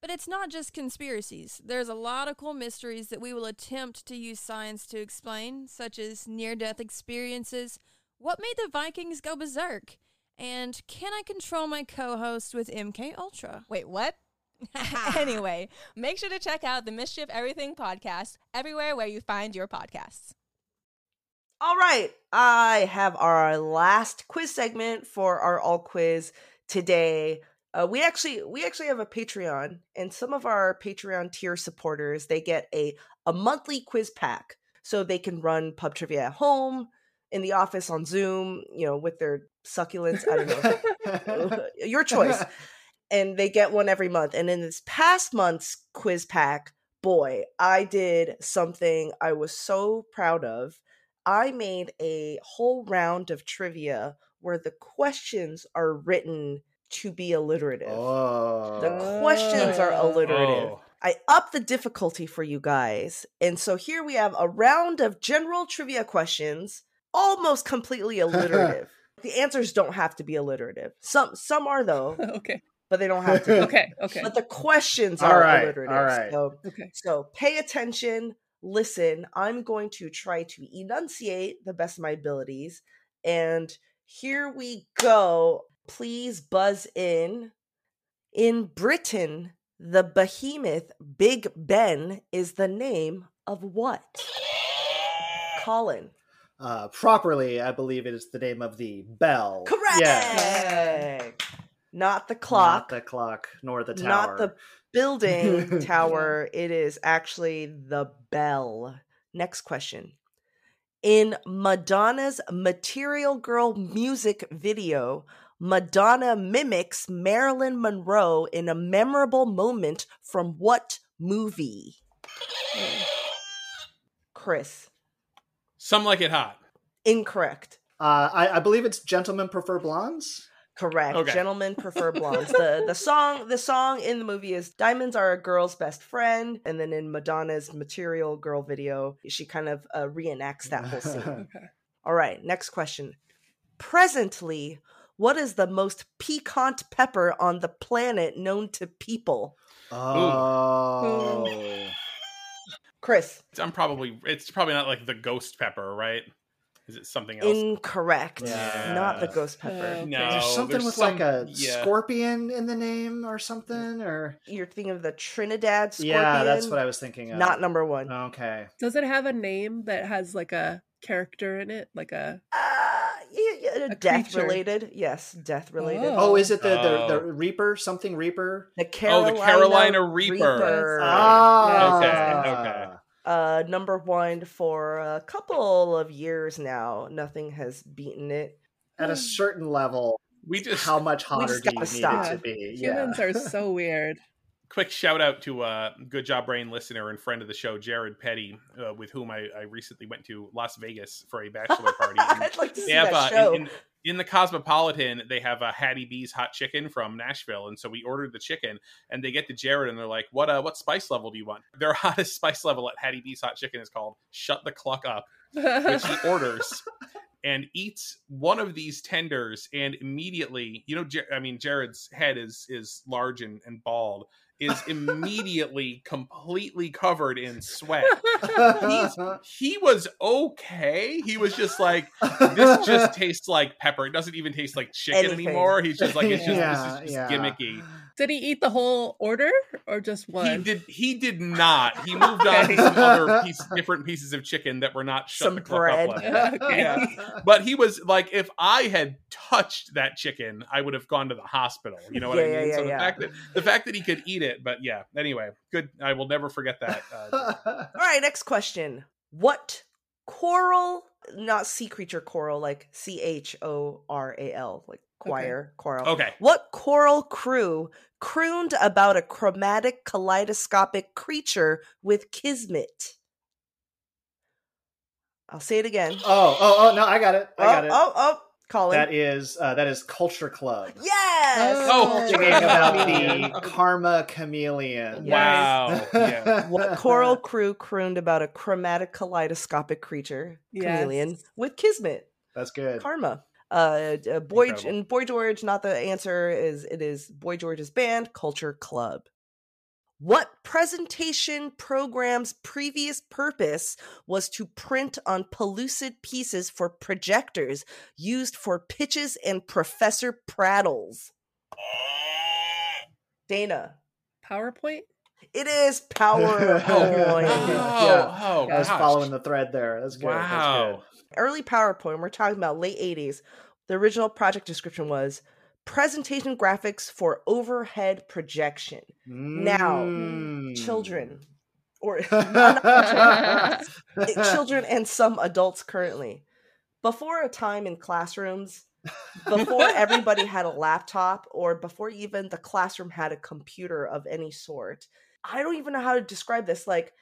But it's not just conspiracies. There's a lot of cool mysteries that we will attempt to use science to explain, such as near death experiences, what made the Vikings go berserk, and can I control my co host with MK Ultra? Wait, what? anyway, make sure to check out the Mystery of Everything podcast everywhere where you find your podcasts. All right, I have our last quiz segment for our all quiz today. Uh, we actually we actually have a Patreon, and some of our Patreon tier supporters they get a a monthly quiz pack, so they can run pub trivia at home, in the office, on Zoom, you know, with their succulents. I don't know, your choice. And they get one every month. And in this past month's quiz pack, boy, I did something I was so proud of. I made a whole round of trivia where the questions are written to be alliterative. Oh. The questions are oh. alliterative. Oh. I up the difficulty for you guys. And so here we have a round of general trivia questions, almost completely alliterative. the answers don't have to be alliterative. Some some are though. okay. But they don't have to. be. Okay. Okay. But the questions All are right, alliterative. all right. So, Okay. so pay attention, listen. I'm going to try to enunciate the best of my abilities. And here we go. Please buzz in. In Britain, the behemoth Big Ben is the name of what? Colin. Uh, properly, I believe it is the name of the bell. Correct. Yes. Not the clock. Not the clock, nor the tower. Not the building tower. It is actually the bell. Next question. In Madonna's Material Girl music video, Madonna mimics Marilyn Monroe in a memorable moment from what movie? Chris. Some like it hot. Incorrect. Uh, I, I believe it's Gentlemen Prefer Blondes. Correct. Okay. Gentlemen prefer blondes. the the song the song in the movie is Diamonds Are a Girl's Best Friend. And then in Madonna's Material Girl video, she kind of uh, reenacts that whole scene. Okay. All right, next question. Presently, what is the most piquant pepper on the planet known to people? Oh. Chris. I'm probably it's probably not like the ghost pepper, right? Is it something else? Incorrect. Yeah. Not the ghost pepper. no, There's something there's with some- like a yeah. scorpion in the name or something, or You're thinking of the Trinidad scorpion? yeah, that's what I was thinking of. Not number one. Okay. Does it have a name that has like a character in it? Like a Uh, yeah, yeah, A death creature. related. Yes, death related. Oh, is it the, the, the Oh. Reaper? Something Reaper? The Carolina, Oh, Carolina, the Carolina Reaper. Ah. Okay, okay. Uh, number one for a couple of years now. Nothing has beaten it. At a certain level, We just how much We hotter just do you gotta need stop. it to be? Yeah. humans are so weird. Quick shout out to a good job brain listener and friend of the show jared petty uh, with whom I, I recently went to las vegas for a bachelor party. I'd like to see have that uh, show. in, in, in the cosmopolitan they have a hattie b's hot chicken from nashville. And so we ordered the chicken and they get to jared and they're like what uh what spice level do you want? Their hottest spice level at hattie b's hot chicken is called shut the cluck up which he orders and eats one of these tenders and immediately you know Jer- i mean jared's head is is large and, and bald is immediately completely covered in sweat He's, he was okay he was just like this just tastes like pepper it doesn't even taste like chicken Anything. anymore he's just like it's just Yeah, this is just yeah. gimmicky Did he eat the whole order or just he one? did. He did not. He moved on to some other piece, different pieces of chicken that were not shut Some the bread. up okay. Yeah. But he was like, if I had touched that chicken, I would have gone to the hospital. You know what Yeah, I mean? yeah, so the yeah. fact that the fact that he could eat it, but yeah. Anyway, good. I will never forget that. Uh, All right, next question. What coral, not sea creature coral, like C H O R A L, like choir, coral. okay. What coral crew crooned about a chromatic kaleidoscopic creature with kismet? I'll say it again. Oh, oh, oh, no, I got it. I got oh, it. oh, oh, Colin. That is uh, that is Culture Club. yes. Oh, Singing about the karma chameleon. Wow. Yeah. what choral crew crooned about a chromatic kaleidoscopic creature, chameleon, Yes. with Kismet, That's good. Karma. Uh, uh, Boy Incredible. and Boy George, not the answer. Is it is Boy George's band, Culture Club. What presentation program's previous purpose was to print on pellucid pieces for projectors used for pitches and professor prattles? Dana. PowerPoint? It is PowerPoint. Oh, oh, Yeah. oh, I was gosh. following the thread there. That's good. That's Wow. Early PowerPoint, we're talking about late 80s. The original project description was presentation graphics for overhead projection. good. Now, Mm. Children, or not- not children, children and some adults currently. Before a time in classrooms, before everybody had a laptop, or before even the classroom had a computer of any sort, I don't even know how to describe this. Like,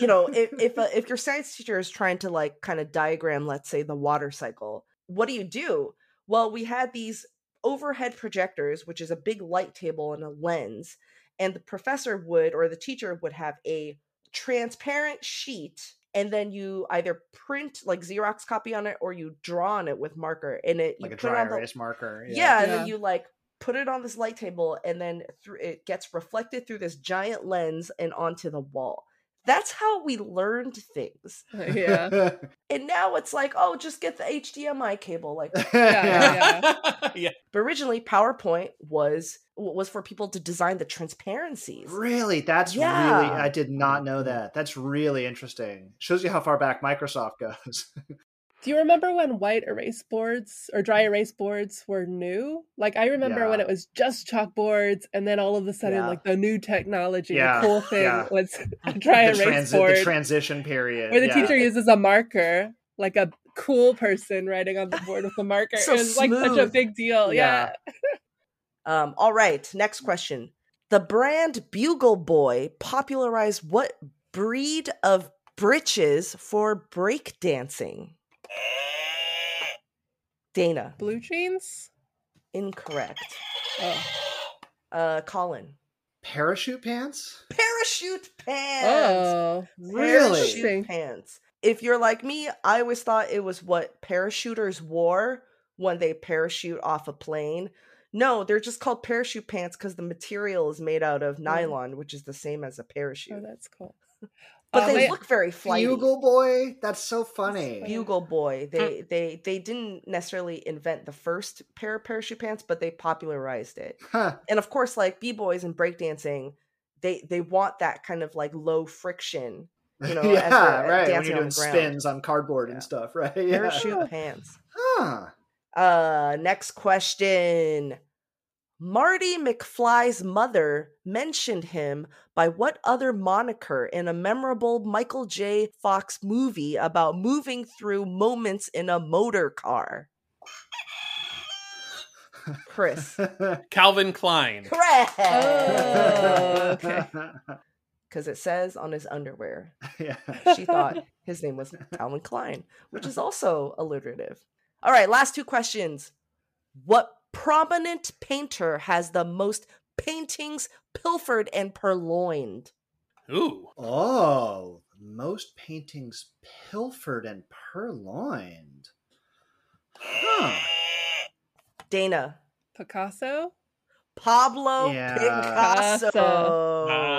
you know, if if, uh, if your science teacher is trying to like kind of diagram, let's say the water cycle, what do you do? Well, we had these overhead projectors, which is a big light table and a lens, and the professor would or the teacher would have a transparent sheet and then you either print like xerox copy on it or you draw on it with marker and it you like a put it dry on the erase marker. yeah, and Yeah. then you like put it on this light table and then through it gets reflected through this giant lens and onto the wall that's how we learned things Yeah. and now it's like oh just get the hdmi cable like Yeah, yeah. yeah. but originally powerpoint was was for people to design the transparencies Really? That's Yeah. really I did not know that. That's really interesting. Shows you how far back Microsoft goes. Do you remember when white erase boards or dry erase boards were new? Like I remember when it was just chalkboards, and then all of a sudden, Yeah. like the new technology, Yeah, the cool thing yeah. was a dry erase transi- board, the transition period. where the yeah. teacher uses a marker, like a cool person writing on the board with a marker. So it was like such a big deal. Yeah. Yeah. Um, all right, next question. The brand Bugle Boy popularized what breed of breeches for breakdancing? Dana, Blue jeans. incorrect. Oh. Uh, Colin, parachute pants. parachute pants. Oh. Really? Parachute pants. If you're like me, I always thought it was what parachuters wore when they parachute off a plane. No, they're just called parachute pants because the material is made out of nylon, which is the same as a parachute. Oh, that's cool. But Uh, they my- look very flighty. Bugle boy. That's so funny. Bugle Boy. They they they didn't necessarily invent the first pair of parachute pants, but they popularized it. Huh. And of course, like b boys and breakdancing, they they want that kind of like low friction. You know, as yeah, they're right. When you're on doing the ground. spins on cardboard Yeah. and stuff, right? Yeah. Parachute pants. Huh. Uh, next question. Marty McFly's mother mentioned him by what other moniker in a memorable Michael J. Fox movie about moving through moments in a motor car? Chris. Calvin Klein. Correct. Oh, okay. Because it says on his underwear. yeah. She thought his name was Calvin Klein, which is also alliterative. All right, last two questions. What prominent painter has the most paintings pilfered and purloined? Ooh. Oh, most paintings pilfered and purloined. Huh. Dana. Picasso. Pablo Yeah. Picasso. Ah.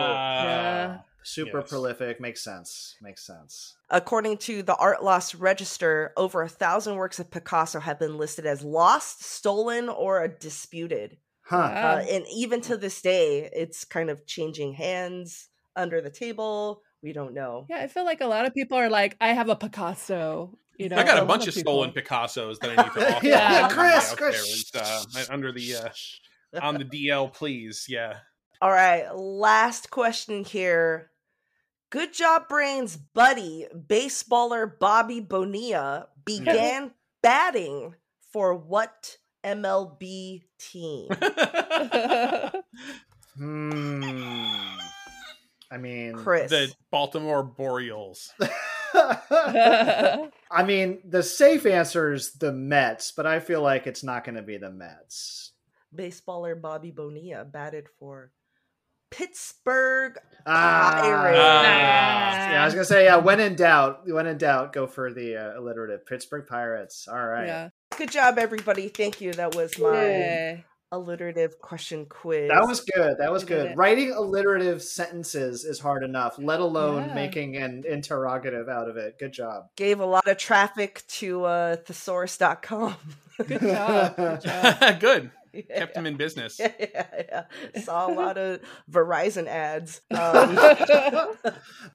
Yeah. Super Yes. prolific. Makes sense. Makes sense. According to the Art Loss Register, over a thousand works of Picasso have been listed as lost, stolen, or disputed. Huh. Uh, and even to this day, it's kind of changing hands under the table. We don't know. Yeah, I feel like a lot of people are like, I have a Picasso. You know, I got a a bunch of people- stolen Picassos that I need to offer. Yeah, to Chris, Chris. there. Uh, under the uh, on the DL, please. Yeah. All right, last question here. Good job, Brains buddy, baseballer Bobby Bonilla began batting for what MLB team? Hmm. I mean, Chris. the Baltimore Boreals. I mean, the safe answer is the Mets, but I feel like it's not going to be the Mets. Baseballer Bobby Bonilla batted for Pittsburgh Ah, Pirates. yeah, I was gonna say, yeah. When in doubt, when in doubt, go for the uh, alliterative Pittsburgh Pirates. All right. Yeah. Good job, everybody. Thank you. That was my Yay. alliterative question quiz. That was good. That was good. Writing alliterative sentences is hard enough, let alone Yeah. making an interrogative out of it. Good job. gave a lot of traffic to uh, thesaurus.com. Good job. Good job. Good. Yeah. Kept him in business. yeah, yeah, yeah. Saw a lot of Verizon ads. Um,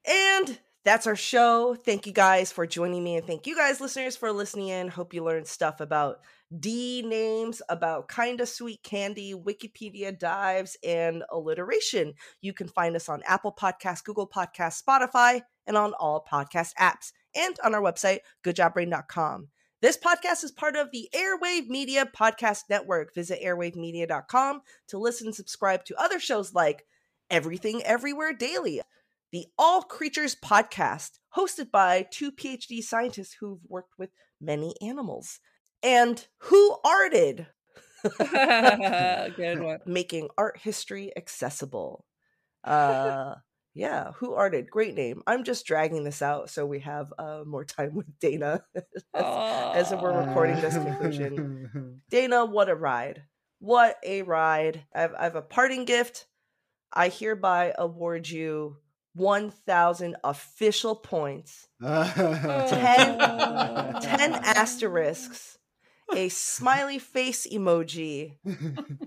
and that's our show. Thank you guys for joining me, and thank you guys, listeners, for listening in. Hope you learned stuff about D names, about kinda sweet candy, Wikipedia dives, and alliteration. You can find us on Apple Podcasts, Google Podcasts, Spotify, and on all podcast apps, and on our website, goodjobbrain.com. This podcast is part of the Airwave Media Podcast Network. Visit airwavemedia.com to listen and subscribe to other shows like Everything Everywhere Daily, the All Creatures Podcast, hosted by two PhD scientists who've worked with many animals, and Who Arted, Good one. making art history accessible. Uh, yeah, Who Arted, great name. I'm just dragging this out so we have uh, more time with Dana as, as we're recording this conclusion. Dana, what a ride. What a ride. I have, I have a parting gift. I hereby award you 1,000 official points, 10, 10 asterisks, a smiley face emoji,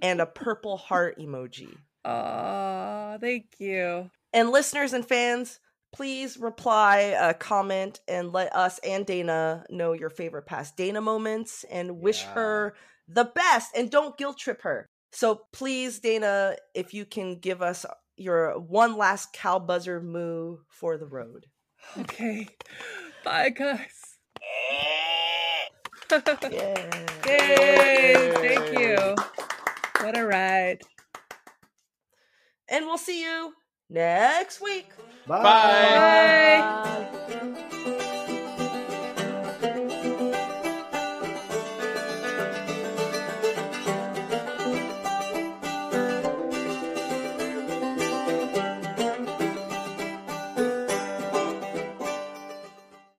and a purple heart emoji. Aw, thank you. And listeners and fans, please reply, uh, comment, and let us and Dana know your favorite past Dana moments and wish her the best and don't guilt trip her. So please, Dana, if you can give us your one last cow buzzer moo for the road. Okay. Bye, guys. Yeah. Yay! Thank you. What a ride. And we'll see you next week. Bye. Bye. Bye.